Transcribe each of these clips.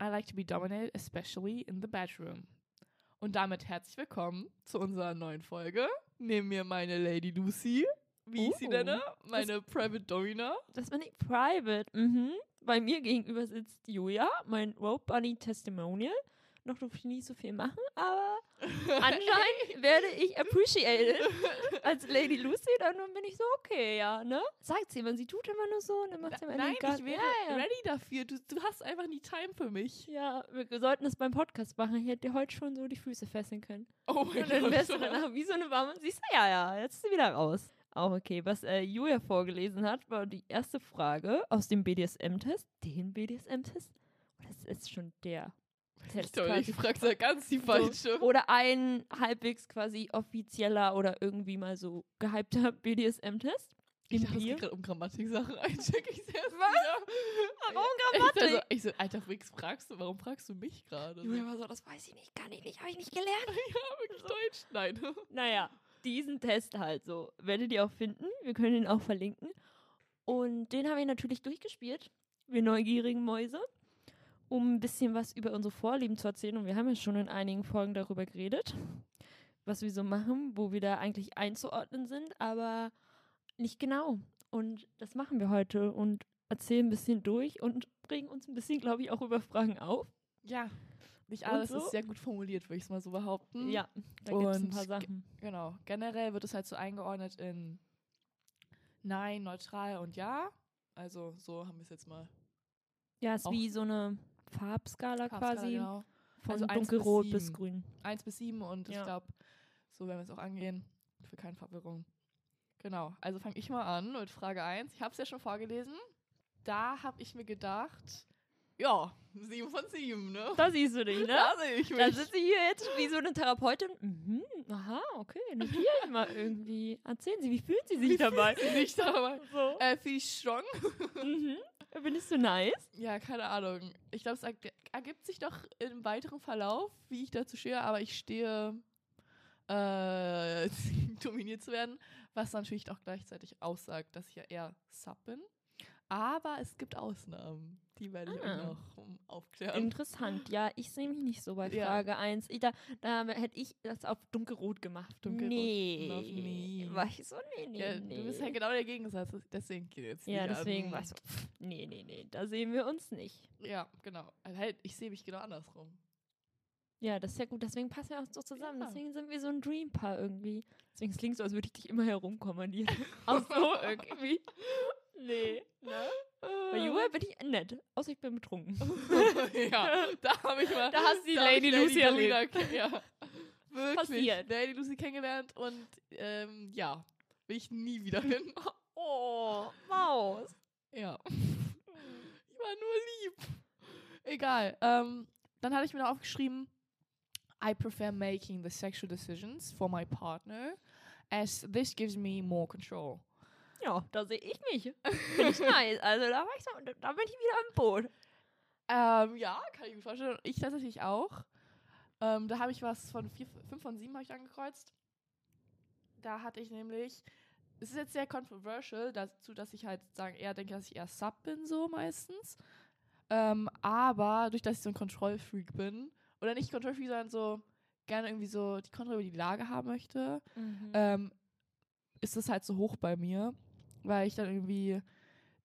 I like to be dominated, especially in the bedroom. Und damit herzlich willkommen zu unserer neuen Folge. Neben mir meine Lady Lucy, wie ich sie Oh, nenne, meine Private Domina. Das bin ich private. Mhm. Bei mir gegenüber sitzt Julia, mein Rope Bunny Testimonial. Noch durfte ich nicht so viel machen, aber anscheinend werde ich appreciated als Lady Lucy. Dann bin ich so, okay, ja, ne? Sagt sie immer, sie tut immer nur so und dann macht sie Ende Nein, ich wäre ja, ja. ready dafür. Du, du hast einfach nie Time für mich. Ja, wir sollten das beim Podcast machen. Ich hätte dir heute schon so die Füße fesseln können. Oh mein Und dann wärst du Gott. danach wie so eine warme. Siehst du, ja, ja, jetzt ist sie wieder raus. Auch okay. Was äh, Julia vorgelesen hat, war die erste Frage aus dem BDSM-Test. Den BDSM-Test? Oder ist es schon der Ich glaube, ich frage da ganz die falsche. Oder ein halbwegs quasi offizieller oder irgendwie mal so gehypter BDSM-Test? Ich dachte, es Bier? geht gerade um Grammatik-Sachen ein. Check ich erst Was? Warum Ich, also, Grammatik? ich so, Alter, Wix, fragst du, warum fragst du mich gerade? Julia war so, das weiß ich nicht, kann ich nicht, habe ich nicht gelernt. ja, wirklich Deutsch? Nein. Naja, diesen Test halt so. Werdet ihr auch finden. Wir können ihn auch verlinken. Und den haben wir natürlich durchgespielt, wir neugierigen Mäuse, um ein bisschen was über unsere Vorlieben zu erzählen. Und wir haben ja schon in einigen Folgen darüber geredet, was wir so machen, wo wir da eigentlich einzuordnen sind, aber nicht genau. Und das machen wir heute und erzählen ein bisschen durch und bringen uns ein bisschen, glaube ich, auch über Fragen auf. Ja, nicht alles so? ist sehr gut formuliert, würde ich es mal so behaupten. Ja, da gibt es ein paar Sachen. Genau. Generell wird es halt so eingeordnet in Nein, neutral und Ja. Also so haben wir es jetzt mal. Ja, ist auch- wie so eine Farbskala, Farbskala, quasi. Genau. Von Also bis dunkelrot bis, sieben. grün. Eins bis sieben und Ja. ich glaube, so werden wir es auch angehen. Für keine Verwirrung. Genau. Also fange ich mal an mit Frage 1. Ich habe es ja schon vorgelesen. Da habe ich mir gedacht, ja, sieben von sieben, ne? Da siehst du dich, ne? Da sehe ich mich. Da sitze ich hier jetzt wie so eine Therapeutin. Mhm, aha, okay, notiere ich mal irgendwie. Erzählen Sie, wie fühlen Sie sich Wie dabei? fühlst du dich dabei? So. Äh, viel strong. Mhm. Findest du nice? Ja, keine Ahnung. Ich glaube, es erg- ergibt sich doch im weiteren Verlauf, wie ich dazu stehe, aber ich stehe, äh, dominiert zu werden, was natürlich auch gleichzeitig aussagt, dass ich ja eher Sub bin. Aber es gibt Ausnahmen, die werde ich Ah. euch noch aufklären. Interessant. Ja, ich sehe mich nicht so bei Ja. Frage 1. Ich, da, da hätte ich das auf dunkelrot gemacht. Dunkelrot. Nee. Noch nie. War ich so? Nee, nee, ja, nee. Du bist ja genau der Gegensatz, deswegen geht jetzt Ja, deswegen war ich so, pff, nee, nee, nee, da sehen wir uns nicht. Ja, genau. Also halt, ich sehe mich genau andersrum. Ja, das ist ja gut, deswegen passen wir auch so zusammen. Ja. Deswegen sind wir so ein Dream-Paar irgendwie. Deswegen es klingt so, als würde ich dich immer herumkommandieren. Auch so irgendwie. Nee, ne? Bei Julia bin ich nett, außer ich bin betrunken. ja, da habe ich mal. Da hast du die Lady Lucy erlebt. Ja. Wirklich. Passiert. Lady Lucy kennengelernt und ähm, ja, will ich nie wieder hin. Oh, Maus. ja. Ich war nur lieb. Egal. Ähm, dann hatte ich mir noch aufgeschrieben, I prefer making the sexual decisions for my partner, as this gives me more control. Ja, da sehe ich mich. Finde ich nice. Also da, war ich so, da- bin ich wieder im Boot. Ähm, ja, kann ich mir vorstellen. Und Ich tatsächlich auch. Ähm, da habe ich was von 5 von 7 habe ich angekreuzt. Da hatte ich nämlich, es ist jetzt sehr controversial dazu, dass ich halt sagen, eher denke, dass ich eher Sub bin, so meistens. Ähm, aber durch dass ich so ein Control-Freak bin, oder nicht Control-Freak, sondern so gerne irgendwie so die Kontrolle über die Lage haben möchte, ähm, ist es halt so hoch bei mir, weil ich dann irgendwie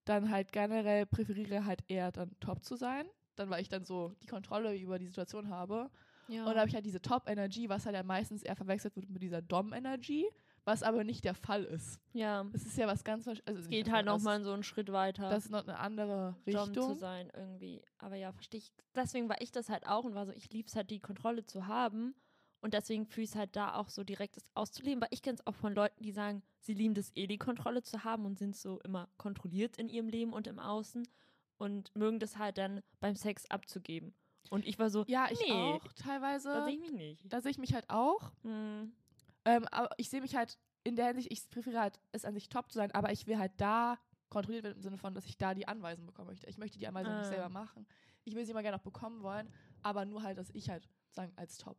dann halt generell präferiere halt eher dann top zu sein, dann weil ich dann so die Kontrolle über die Situation habe ja. und dann habe ich halt diese Top-Energy, was halt ja meistens eher verwechselt wird mit dieser Dom-Energy, was aber nicht der Fall ist. ja. Es ist ja was ganz, also Es geht halt nochmal so einen Schritt weiter. das ist noch eine andere Dom zu Richtung. sein irgendwie. Aber ja, verstehe ich. Deswegen war ich das halt auch und war so, ich liebe es halt, die Kontrolle zu haben. Und deswegen fühle ich es halt da auch so direkt das auszuleben, weil ich kenne es auch von Leuten, die sagen, sie lieben das eh, die Kontrolle zu haben und sind so immer kontrolliert in ihrem Leben und im Außen und mögen das halt dann beim Sex abzugeben. Und ich war so, Ja, ich nee, auch teilweise. da sehe ich mich nicht. da sehe ich mich halt auch. Hm. Ähm, aber ich sehe mich halt in der Hinsicht, ich präferiere halt, es an sich top zu sein, aber ich will halt da kontrolliert werden im Sinne von, dass ich da die Anweisungen bekommen möchte. Ich möchte die Anweisungen nicht Ah. selber machen. Ich will sie immer gerne auch bekommen wollen, aber nur halt, dass ich halt sagen, als top.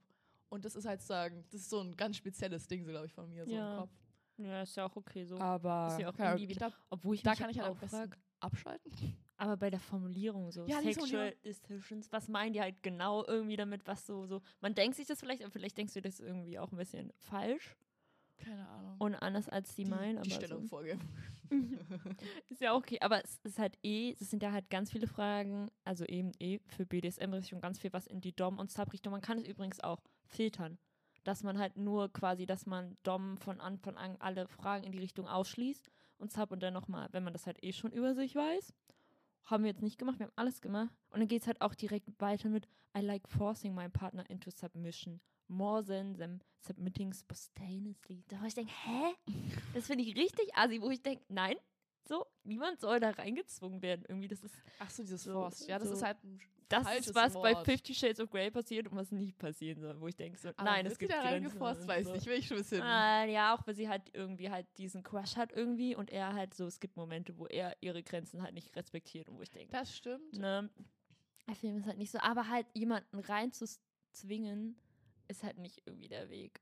Und das ist halt sagen, das ist so ein ganz spezielles Ding, so glaube ich, von mir, so Ja. im Kopf. Ja, ist ja auch okay so. Aber Ist ja auch irgendwie- ich glaube, Obwohl ich da kann ich halt auch frag, abschalten. Aber bei der Formulierung so, Ja, die Sexual. Decisions, was meinen die halt genau irgendwie damit, was so, so, man denkt sich das vielleicht, aber vielleicht denkst du das irgendwie auch ein bisschen falsch Keine Ahnung. und anders als die, meinen, aber die Stellung so. vorgeben. Ist ja okay, aber es ist halt eh, es sind ja halt ganz viele Fragen, also eben eh für BDSM-Richtung ganz viel was in die Dom- und Sub-Richtung. Man kann es übrigens auch filtern, dass man halt nur quasi, dass man Dom von Anfang an alle Fragen in die Richtung ausschließt und Sub und dann nochmal, wenn man das halt eh schon über sich weiß. Haben wir jetzt nicht gemacht, wir haben alles gemacht. Und dann geht es halt auch direkt weiter mit I like forcing my partner into submission more than them submitting spontaneously. Da wo ich denke, hä? Das finde ich richtig assi, wo ich denke, nein, so, niemand soll da reingezwungen werden. Irgendwie, das ist, Ach so, dieses So, Forst. Ja, das so. ist halt ein das falsches ist was bei Wort. Fifty Shades of Grey passiert und was nicht passieren soll, wo ich denke, so, Aber nein, es gibt da Grenzen reingeforst, weiß so. nicht, will ich schon wissen. Ah, ja, auch weil sie halt irgendwie halt diesen Crush hat irgendwie und er halt so, es gibt Momente, wo er ihre Grenzen halt nicht respektiert und wo ich denke, Das stimmt. ne, der Film ist halt nicht so, aber halt jemanden reinzuzwingen, ist halt nicht irgendwie der Weg.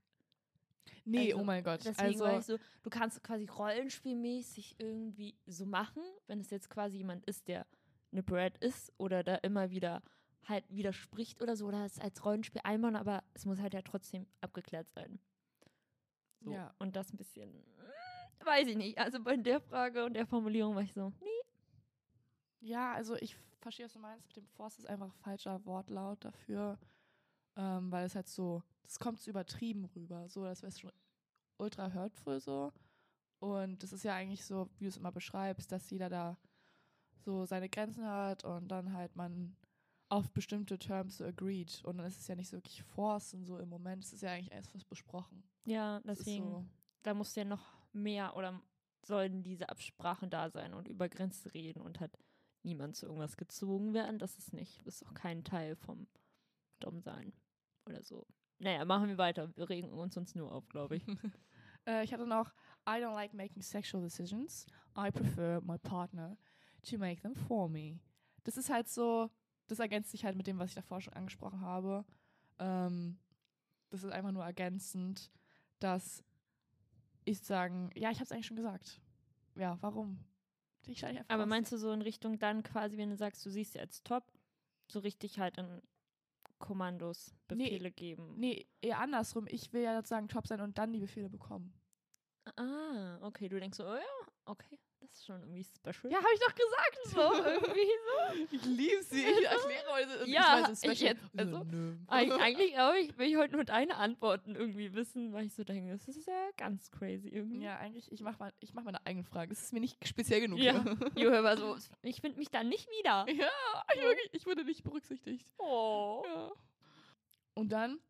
Nee, Also, oh mein Gott. Deswegen also, war ich so, du kannst quasi rollenspielmäßig irgendwie so machen, wenn es jetzt quasi jemand ist, der eine Brad ist oder da immer wieder halt widerspricht oder so, oder es als Rollenspiel einbauen, aber es muss halt ja trotzdem abgeklärt sein. So. Ja. Und das ein bisschen, mm, weiß ich nicht. Also bei der Frage und der Formulierung war ich so, nee. Ja, also ich verstehe, was du meinst. Mit dem Forst ist einfach falscher Wortlaut dafür, ähm, weil es halt so, das kommt so übertrieben rüber. So, das wäre schon ultra hurtful so. Und das ist ja eigentlich so, wie du es immer beschreibst, dass jeder da so seine Grenzen hat und dann halt man auf bestimmte Terms so agreed. Und dann ist es ja nicht so wirklich forcen so im Moment. Es ist ja eigentlich erst was besprochen. Ja, deswegen, so, da muss ja noch mehr oder sollen diese Absprachen da sein und über Grenzen reden und hat niemand zu irgendwas gezwungen werden. Das ist nicht, ist auch kein Teil vom Dummsein oder so. Naja, machen wir weiter. Wir regen uns uns nur auf, glaube ich. Äh, ich hatte noch, I don't like making sexual decisions. I prefer my partner to make them for me. Das ist halt so, das ergänzt sich halt mit dem, was ich davor schon angesprochen habe. Ähm, das ist einfach nur ergänzend, dass ich sagen, ja, ich habe es eigentlich schon gesagt. Ja, warum? Ich einfach Aber meinst du so in Richtung dann quasi, wenn du sagst, du siehst sie als top, so richtig halt in Kommandos Nee, Befehle geben? Nee, eher andersrum. Ich will ja sozusagen top sein und dann die Befehle bekommen. Ah, okay, du denkst so, oh ja, okay, das ist schon irgendwie special. Ja, habe ich doch gesagt. so irgendwie so. Ich liebe sie. Ich erkläre heute. Ja, ich, weiß, so ich special. jetzt- also, nö. Eig eigentlich glaube ich, will ich heute nur deine Antworten irgendwie wissen, weil ich so denke, das ist ja ganz crazy irgendwie. Ja, eigentlich, ich mache mal, ich mach meine eigene Frage. Das ist mir nicht speziell genug. Ja. Juhe war so, ich finde mich da nicht wieder. ja ich, wirklich, ich wurde nicht berücksichtigt. Oh. Ja. Und dann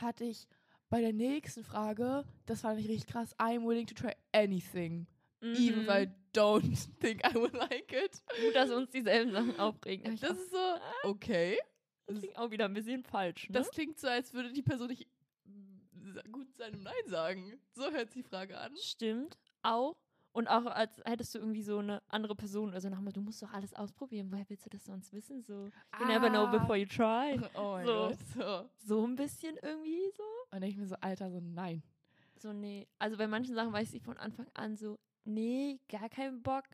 hatte ich bei der nächsten Frage, das fand ich richtig krass, I'm willing to try anything, even if I don't think I would like it. Gut, dass uns dieselben Sachen aufregen. Das ist so, okay. das klingt auch wieder ein bisschen falsch. Ne? Das klingt so, als würde die Person nicht gut seinem Nein sagen. So hört sich die Frage an. stimmt auch. Und auch als hättest du irgendwie so eine andere Person, also nochmal, du musst doch alles ausprobieren, woher willst du das sonst wissen? So, you never know before you try. Oh mein So. Gott. So. So ein bisschen irgendwie so. Und ich mir so, Alter, so nein. So, nee. Also bei manchen Sachen weiß ich von Anfang an so, nee, gar keinen Bock.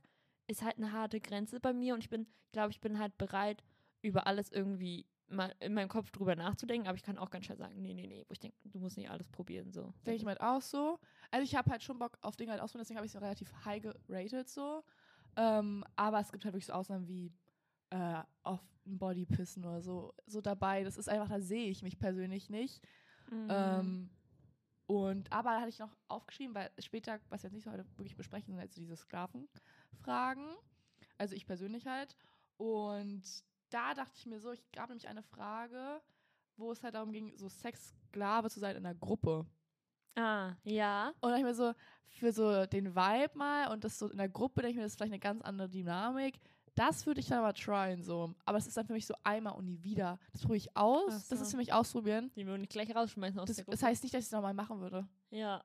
Ist halt eine harte Grenze bei mir und ich bin, glaube ich, bin halt bereit, über alles irgendwie mal in meinem Kopf drüber nachzudenken, aber ich kann auch ganz schnell sagen, nee, nee, nee, wo ich denke, du musst nicht alles probieren, so. Denke ich mir halt auch so. Also ich habe halt schon Bock auf Dinge halt ausprobieren, deswegen habe ich es relativ high geratet so. Ähm, aber es gibt halt wirklich so Ausnahmen wie äh, auf ein Body pissen oder so, so dabei. Das ist einfach, da sehe ich mich persönlich nicht. Mhm. Ähm, und aber da hatte ich noch aufgeschrieben, weil später, was wir jetzt nicht so heute wirklich besprechen, sind halt so diese Sklavenfragen. Also ich persönlich halt. Und da dachte ich mir so, ich gab nämlich eine Frage, wo es halt darum ging, so Sexsklave zu sein in einer Gruppe. ah, ja. Und dann dachte ich mir so, für so den Vibe mal und das so in der Gruppe, denke ich mir, das ist vielleicht eine ganz andere Dynamik. Das würde ich dann mal tryen, so. Aber es ist dann für mich so einmal und nie wieder. Das probiere ich aus. Ach Das so. ist für mich ausprobieren. Die würden ich gleich rausschmeißen aus Das, der das Gruppe. heißt nicht, dass ich es nochmal machen würde. ja.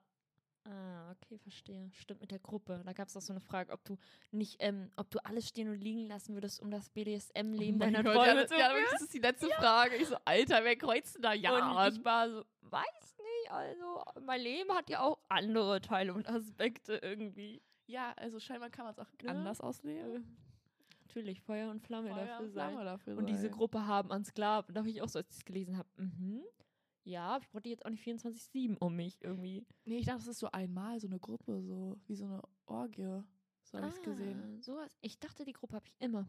Ah, okay, verstehe. Stimmt mit der Gruppe. Da gab es auch so eine Frage, ob du nicht, ähm, ob du alles stehen und liegen lassen würdest, um das BDSM-Leben Oh deiner Gott, Träume ja, zu ja, das ist die letzte Frage. Ich so, Alter, wer kreuzt denn da ja Und ich war so, weiß nicht, also mein Leben hat ja auch andere Teile und Aspekte irgendwie. Ja, also scheinbar kann man es auch Ja. anders ausleben. Natürlich Feuer und Flamme Feuer dafür und sein. Flamme dafür Und diese. Gruppe haben an Sklaven. Da habe ich auch so, als ich es gelesen habe, mhm. Ja, ich brauche die jetzt auch nicht 24-7 um mich irgendwie. Nee, ich dachte, das ist so einmal so eine Gruppe, so wie so eine Orgie. So habe ich gesehen. Ah, Sowas. Ich dachte, die Gruppe habe ich immer.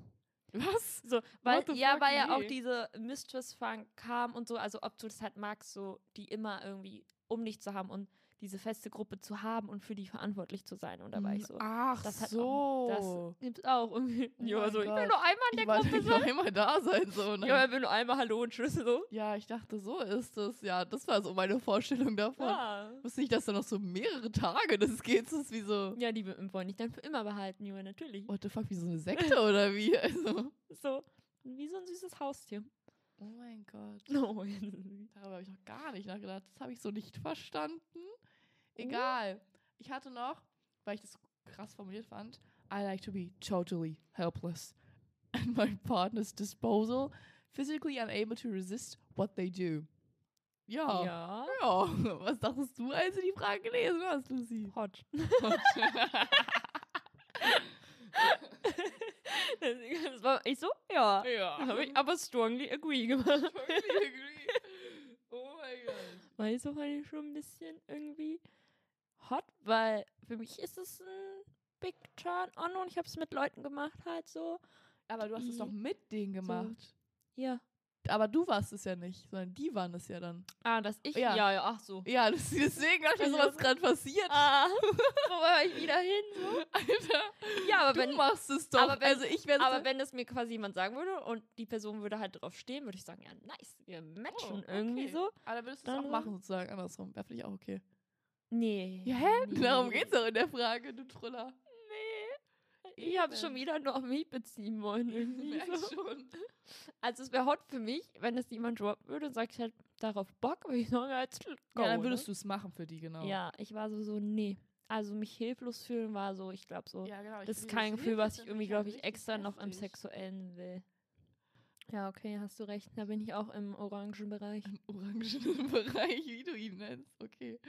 Was? So, weil, ja, weil ja auch diese Mistress Funk kam und so, also ob du das halt magst, so die immer irgendwie um dich zu haben und diese feste Gruppe zu haben und für die verantwortlich zu sein. Und da war ich so. Ach das so. auch- Das gibt's auch irgendwie. Oh ja, so, ich will nur einmal in der ich Gruppe sein. noch immer da sein. So, ne? Ja, er will nur einmal Hallo und Tschüss so. ja, ich dachte, so ist es. Ja, das war so meine Vorstellung davon. Ja. Ich wusste nicht, dass da noch so mehrere Tage das geht. Das ist wie so, Ja, die wollen dich dann für immer behalten, Junge, natürlich. what the fuck, wie so eine Sekte oder wie? Also, So, wie so ein süßes Haustier. oh mein Gott. Oh, Darüber habe ich noch gar nicht nachgedacht. Das habe ich so nicht verstanden. Egal. Ich hatte noch, weil ich das krass formuliert fand, I like to be totally helpless at my partner's disposal, physically unable to resist what they do. Ja. Ja. ja. Was dachtest du, als du die Frage gelesen hast, Lucy? Hot. das war ich so, ja. ja. Habe ich aber strongly agree gemacht. Totally agree. Oh mein Gott. Weil so fand ich schon ein bisschen irgendwie hot, weil für mich ist es ein Big Turn on und ich habe es mit Leuten gemacht halt so. Aber du hast es doch mit denen gemacht. Ja. Aber du warst es ja nicht, sondern die waren es ja dann. Ah, dass ich? Ja. Ja, ja, ach so. Ja, das, deswegen dachte ich so, Also- was gerade passiert. Ah, wo war ich wieder hin? So? Alter, Ja, aber du wenn, machst es doch. aber wenn- also ich werde aber wenn es mir quasi jemand sagen würde und die Person würde halt drauf stehen, würde ich sagen, ja, nice, wir matchen Oh, irgendwie okay. so. Aber dann würdest du es auch machen, sozusagen, andersrum. Wäre für dich auch okay. Nee. Ja, hä? nee. Darum geht's doch in der Frage, du Truller. Nee. Ich habe schon wieder nur auf mich beziehen wollen. Irgendwie so. schon. Also es wäre hot für mich, wenn es jemand droppen würde und sagt, ich hätte darauf Bock, aber ich sagen, ja, jetzt Ja, go, dann würdest du es machen für die, genau. Ja, ich war so, so, nee. Also mich hilflos fühlen war so, ich glaube so, Ja, genau. ich das ist kein Gefühl, was ich irgendwie, glaube ich, halt extra richtig noch im. Sexuellen will. Ja, okay, hast du recht. Da bin ich auch im orangen Bereich. Im orangenen Bereich, wie du ihn nennst. Okay.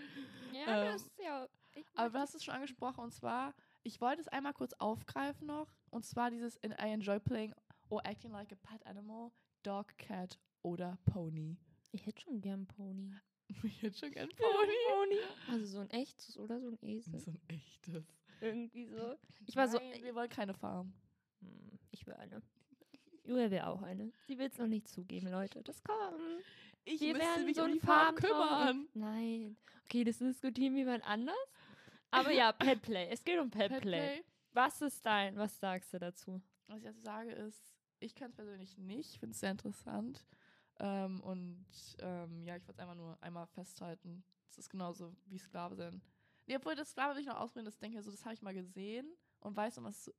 Ja, Ähm, das ist ja. Aber du hast es schon angesprochen und zwar, ich wollte es einmal kurz aufgreifen noch. Und zwar dieses in I enjoy playing or acting like a pet animal, dog, cat oder pony. Ich hätte schon gern Pony. Ich hätte schon gern Pony. Pony. Also so ein echtes oder so ein Esel. So ein echtes. Irgendwie so. Ich war so. Nein, wir wollen keine Farm. Hm, Ich will eine. Julia will auch eine. Sie will es noch nicht zugeben, Leute. Das kommt. Ich Wir müsste werden mich so um die Farm Farmtraum- kümmern. Nein. Okay, das diskutieren wir wann anders. Aber ja, Petplay. Es geht um Petplay. Petplay. Was ist dein? Was sagst du dazu? Was ich dazu sage ist, ich kann es persönlich nicht. Ich finde es sehr interessant. Ähm, und ähm, ja, ich wollte es einfach nur einmal festhalten. Es ist genauso wie Sklave sein. Nee, obwohl das Sklave will ich noch ausprobieren, das denke ich so, das habe ich mal gesehen und weiß noch was.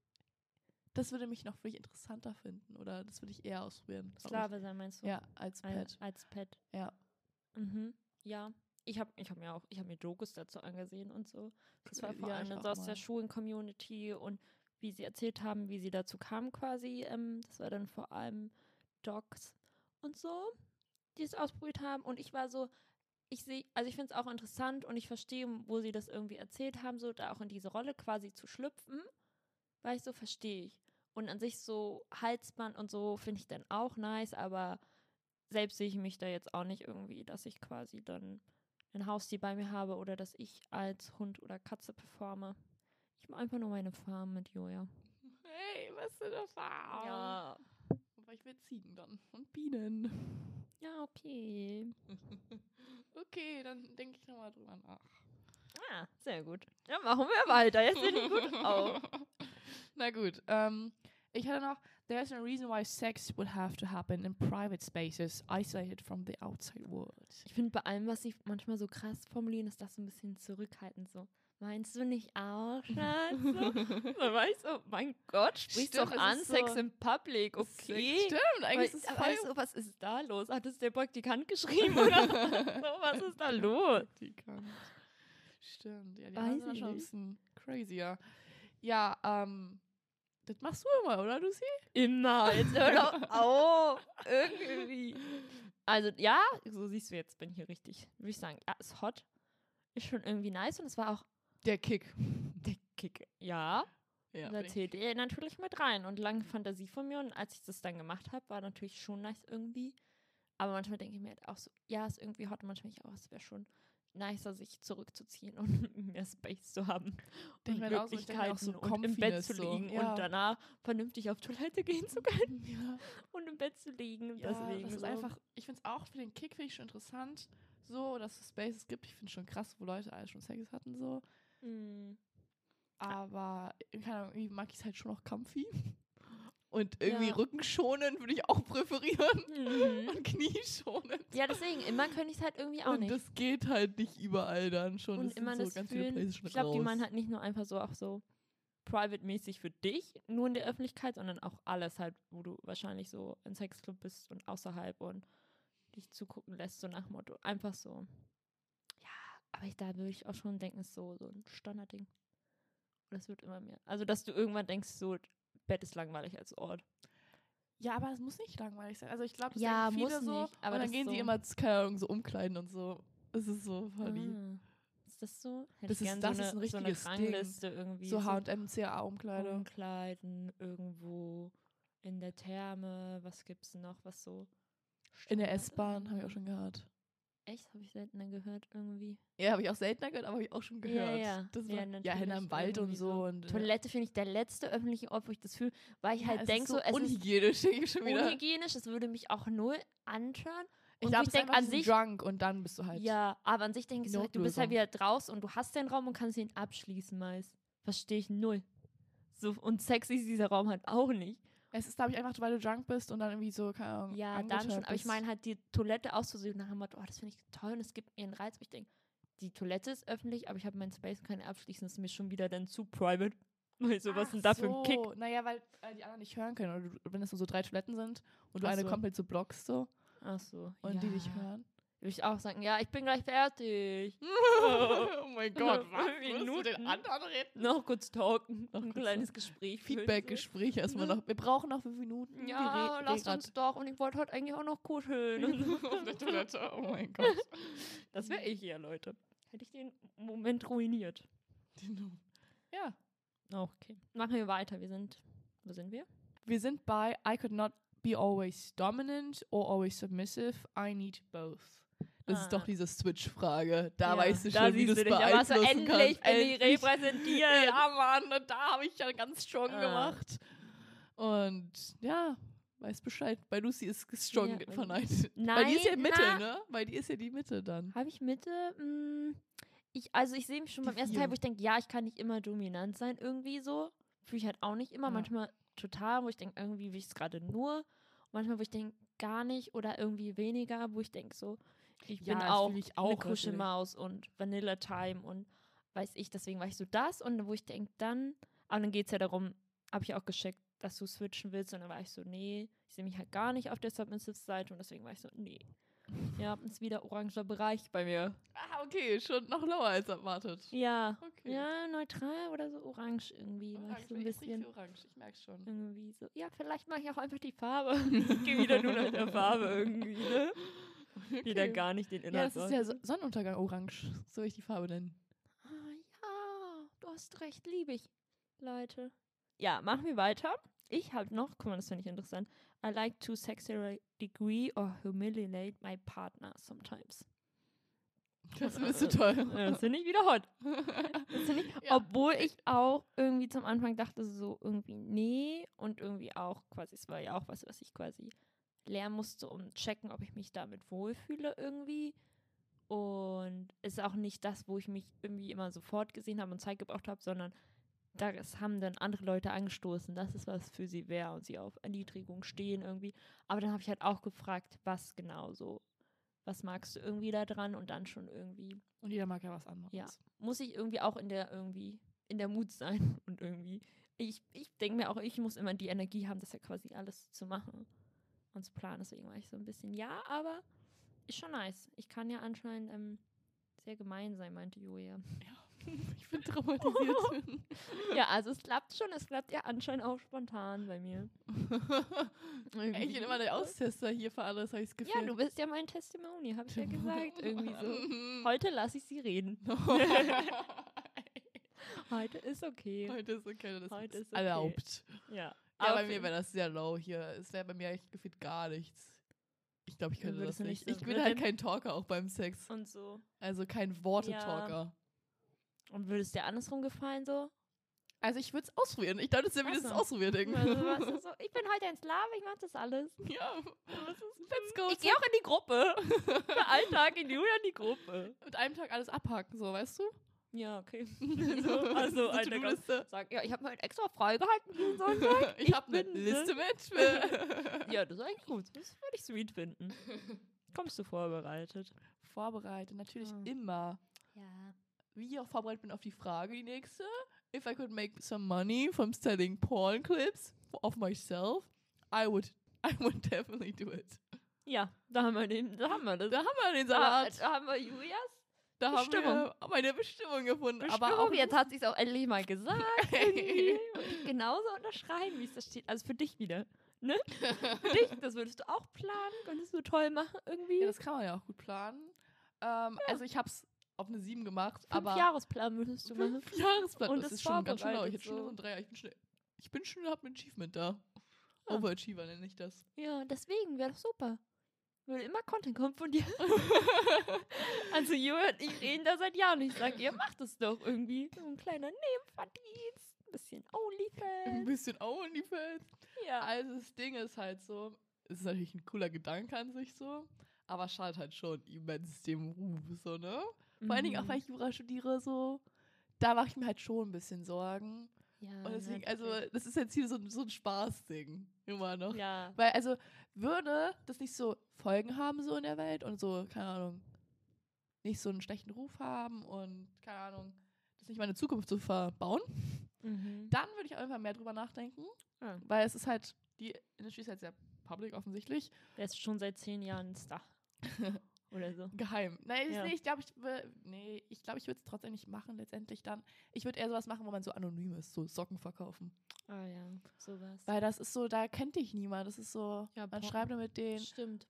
Das würde mich noch wirklich interessanter finden oder das würde ich eher ausprobieren. Sklave sein, meinst du? Ja, als Ein- Pet. Als Pet. Ja. Mhm. Ja. Ich habe ich hab mir auch, ich habe mir Dokus dazu angesehen und so. Das war Crazy. vor Ja, allem so aus mal. der Schulen-Community und wie sie erzählt haben, wie sie dazu kamen quasi. Ähm, das war dann vor allem Docs und so, die es ausprobiert haben. Und ich war so, ich sehe, also ich finde es auch interessant und ich verstehe, wo sie das irgendwie erzählt haben, so da auch in diese Rolle quasi zu schlüpfen, weil ich so verstehe ich. Und an sich so Halsband und so finde ich dann auch nice, aber selbst sehe ich mich da jetzt auch nicht irgendwie, dass ich quasi dann ein Haustier bei mir habe oder dass ich als Hund oder Katze performe. Ich mache einfach nur meine Farm mit Joja. Hey, was für eine Farm. Ja. Aber ich will Ziegen dann und Bienen. Ja, okay. Okay, dann denke ich nochmal drüber nach. Ah, sehr gut. Ja, machen wir weiter. Jetzt bin ich gut auf. Na gut, ähm, ich hatte noch, there's no reason why sex would have to happen in private spaces, isolated from the outside world. Ich finde, bei allem, was sie manchmal so krass formulieren, ist das so ein bisschen zurückhaltend so. Meinst du nicht auch, Schatz? So, so weißt du, mein Gott, sprichst Stimmt, doch an, ist Sex so- in Public, okay. Stimmt, eigentlich Weil, ist es voll du, was ist da los? Hat es der Praktikant geschrieben oder so? Was ist da los? Praktikant. Stimmt, ja, die Weiß ich schon ein bisschen crazier. Ja, ähm, das machst du immer, oder Lucy? Immer. Jetzt hör doch auf. Irgendwie. Also, ja, so siehst du jetzt, bin ich hier richtig. Würde ich sagen, ja, ist hot. Ist schon irgendwie nice und es war auch Der Kick. der Kick. Ja. Ja, da zählt ihr natürlich mit rein. Und lange Fantasie von mir. Und als ich das dann gemacht habe, war natürlich schon nice irgendwie. Aber manchmal denke ich mir halt auch so, ja, ist irgendwie hot. Manchmal denke ich auch, es wäre schon nicer, sich zurückzuziehen und mehr Space zu haben. Denk und mir auch so, so Möglichkeiten und im Bett zu so, liegen ja. und danach vernünftig auf Toilette gehen zu können Ja, und im Bett zu liegen. Ja deswegen das ist so. einfach, ich finde es auch für den Kick finde ich schon interessant, so, dass es Spaces gibt. Ich finde schon krass, wo Leute alle schon Sex hatten, so. Mm. Aber, keine Ahnung, irgendwie mag ich es halt schon noch comfy. Und irgendwie Ja. rückenschonend würde ich auch präferieren. Mhm. Und knieschonend. Ja, deswegen, immer könnte ich es halt irgendwie auch und nicht. das geht halt nicht überall dann schon. und das immer sind das so ganz viele Fühlen, schon ich glaube, die meinen halt nicht nur einfach so auch so private-mäßig für dich, nur in der Öffentlichkeit, sondern auch alles halt, wo du wahrscheinlich so in Sexclub bist und außerhalb und dich zugucken lässt, so nach Motto. Einfach so. Ja, aber ich, da würde ich auch schon denken, ist so, so ein Standardding. Und es wird immer mehr. Also, dass du irgendwann denkst, so, Bett ist langweilig als Ort. Ja, aber es muss nicht langweilig sein. Also ich glaube, das Ja, viele muss so. nicht, aber und dann gehen sie so- immer, zu- keine Ahnung, so umkleiden und so. Es ist so funny. Ah, ist das so? Hätte Das ich ist- das so ist eine, ein so eine richtiges Ding. Rangliste irgendwie. So H&M, CA-Umkleide. Umkleiden, irgendwo in der Therme, was gibt's noch, was so In der S-Bahn ist? habe ich auch schon gehört. Echt, habe ich seltener gehört irgendwie. Ja, habe ich auch seltener gehört, aber habe ich auch schon gehört. Ja, ja. Das Ja, war, ja, Henne im Wald und so. so. Und, äh, Toilette finde ich der letzte öffentliche Ort, wo ich das fühle, weil ich ja, halt denke ist so, es ist unhygienisch, ich schon wieder. unhygienisch, es würde mich auch null anstören. Ich glaube, ich ist denk an sich- drunk und dann bist du halt. Ja, aber an sich denke ich so, halt, du bist halt wieder draußen und du hast den Raum und kannst ihn abschließen meist. Verstehe ich null. So, und sexy ist dieser Raum halt auch nicht. Es ist, glaube ich, einfach, weil du drunk bist und dann irgendwie so, keine Ahnung. Ja, dann schon. Aber ich bist. meine halt die Toilette auszusuchen nach dem Motto, oh, das finde ich toll und es gibt mir einen Reiz. Aber ich denke, die Toilette ist öffentlich, aber ich habe meinen Space und kann abschließen. Das ist mir schon wieder dann zu private. Weil so, was Ach denn da für ein Kick? so. Naja, weil äh, die anderen nicht hören können. Oder du, wenn es nur so drei Toiletten sind und du Ach eine so. komplett so blockst so Ach so. und ja. die dich hören. Würde ich auch sagen, ja, ich bin gleich fertig. oh mein Gott, was? Minuten? den anderen reden? Noch kurz talken. Noch ein kleines Gespräch. Feedback-Gespräch erstmal noch. Wir brauchen noch fünf Minuten. Ja, lasst uns doch. Und ich wollte heute eigentlich auch noch kuscheln. Auf der Toilette. Oh mein Gott. das wäre ich hier, Leute. Hätte ich den Moment ruiniert. Ja. Okay. Machen wir weiter. Wir sind. Wo sind wir? Wir sind bei I could not be always dominant or always submissive. I need both. Das ist Ah. doch diese Switch-Frage. Da Ja, weißt du schon, wie du es beeinflussen endlich kannst. bin ich Endlich. repräsentiert. Ja, Mann, und da habe ich ja ganz strong Ah. gemacht. Und ja, weiß Bescheid. Bei Lucy ist strong Ja, verneint. Nein, Bei dir ist ja Mitte, na. ne? Bei dir ist ja die Mitte dann. Habe ich Mitte? Mm, ich, also ich sehe mich schon Die beim ersten vier. Teil, wo ich denke, ja, ich kann nicht immer dominant sein, irgendwie so. Fühle ich halt auch nicht immer. Ja. Manchmal total, wo ich denke, irgendwie will ich es gerade nur. Manchmal, wo ich denke, gar nicht oder irgendwie weniger, wo ich denke so, ich Ja, bin auch, ich eine auch Kuschelmaus und Vanilla Time und weiß ich, deswegen war ich so das und wo ich denke dann, aber dann geht es ja darum, habe ich auch gescheckt, dass du switchen willst und dann war ich so, nee, ich sehe mich halt gar nicht auf der Submissive-Seite und deswegen war ich so, nee. Ja, ist wieder oranger Bereich bei mir. Ah, okay, schon noch lower als erwartet. Ja. Okay. Ja, neutral oder so orange irgendwie. ich so ein ich bisschen für orange, ich merk's schon. irgendwie so. Ja, vielleicht mache ich auch einfach die Farbe. ich gehe wieder nur nach der Farbe irgendwie, ne? Wieder gar nicht den Ja, Inhalt. das ist ja so Sonnenuntergang orange. So ich die Farbe nennen. Ah, ja, du hast recht, liebe ich. Leute. Ja, machen wir weiter. Ich habe noch, guck mal, das finde ich interessant. I like to sexually degree or humiliate my partner sometimes. Das findest du toll. Ja, Das finde ich wieder hot. Ich, Ja. Obwohl ich auch irgendwie zum Anfang dachte, so irgendwie nee und irgendwie auch quasi, es war ja auch was, was ich quasi lernen musste, um checken, ob ich mich damit wohlfühle irgendwie. Und es ist auch nicht das, wo ich mich irgendwie immer sofort gesehen habe und Zeit gebraucht habe, sondern das haben dann andere Leute angestoßen, dass es was für sie wäre und sie auf Erniedrigung stehen irgendwie. Aber dann habe ich halt auch gefragt, was genau so, was magst du irgendwie da dran und dann schon irgendwie Und jeder mag ja was anderes. Ja. muss ich irgendwie auch in der irgendwie in der Mut sein und irgendwie ich, ich denke mir auch, ich muss immer die Energie haben, das ja quasi alles zu machen und zu planen. Deswegen war ich so ein bisschen, ja, aber ist schon nice. Ich kann ja anscheinend ähm, sehr gemein sein, meinte Julia. Ich bin traumatisiert. ja, also es klappt schon, es klappt ja anscheinend auch spontan bei mir. ich bin immer der Austester hier für alles, habe ich das Gefühl. Ja, du bist ja mein Testimony, habe ich ja gesagt. Irgendwie so. so. Heute lasse ich sie reden. Heute ist okay. Heute ist okay, das Heute ist ist okay. erlaubt. Ja. Ja, Aber bei mir wäre das sehr low hier. Es wäre bei mir echt gefühlt gar nichts. Ich glaube, ich könnte das nicht. Ich bin halt kein Talker auch beim Sex. Und so. Also kein Worte-Talker. Und würde es dir andersrum gefallen so? Also ich würde es ausprobieren. Ich das ist ja Ach wieder das so. Ausprobieren-Ding. Also, so, ich bin heute ein Sklave, ich mach das alles. ja, let's go. Ich gehe auch in die Gruppe. Für einen Tag in Julia in die Gruppe. mit einem Tag alles abhaken, so, weißt du? Ja, okay. so, also so eine To-Do-Liste. Sag, ja, ich habe mir heute extra freigehalten diesen Sonntag. Ich habe eine Liste mit. Ja, das ist eigentlich gut. Das würde ich sweet finden. Kommst du vorbereitet? Vorbereitet, natürlich Ah. immer. Ja. Wie ich auch vorbereitet bin auf die Frage, die nächste. If I could make some money from selling porn clips of myself, I would, I would definitely do it. Ja, da haben wir den, da haben wir das. Da haben wir den Da, Salat. da haben wir Julias Da haben Bestimmung. wir meine Bestimmung gefunden. Bestimmung. Aber auch Jetzt hat sie es auch endlich mal gesagt. Und ich genauso unterschreiben, wie es da steht. Also für dich wieder. Ne? Für dich, das würdest du auch planen, könntest du toll machen irgendwie. ja, das kann man ja auch gut planen. Ähm, Also ich habe es auf eine 7 gemacht, Fünf aber Jahresplan würdest du machen. fünf Jahresplan. Und das ist schon ganz schön. Ich schon so. Dreier. Ich bin schon, ich bin schon, hab ein Achievement da. Ah. Overachiever nenne ich das. Ja, deswegen wäre doch super. Würde immer Content kommen von dir. also Julia und ich reden da seit Jahren. Ich sag, ihr macht es doch irgendwie. So ein kleiner Nebenverdienst. Ein bisschen Ein Onlyfans. bisschen OnlyFans. Ja. Also das Ding ist halt so, es ist natürlich ein cooler Gedanke an sich so, aber schadet halt schon immens dem Ruf, so, ne? Vor allen Dingen auch, Mhm. weil ich Jura studiere, so, da mache ich mir halt schon ein bisschen Sorgen. Ja, Und deswegen, also, das ist jetzt hier so, ein- so ein Spaßding, immer noch. Ja. Weil, also, würde das nicht so Folgen haben, so in der Welt und so, keine Ahnung, nicht so einen schlechten Ruf haben und, keine Ahnung, das nicht meine Zukunft zu verbauen, Mhm. dann würde ich auf jeden Fall mehr drüber nachdenken. Ja. Weil es ist halt, die Industrie ist halt sehr public offensichtlich. Der ist schon seit zehn Jahren ein Star. Oder so. Geheim. Nein, Ja. nee, ich glaube, ich, nee, ich, glaub, ich würde es trotzdem nicht machen, letztendlich dann. Ich würde eher sowas machen, wo man so anonym ist, so Socken verkaufen. Ah ja, sowas. Weil das ist so, da kennt dich niemand. Das ist so, Ja, man schreibt nur mit denen. Stimmt.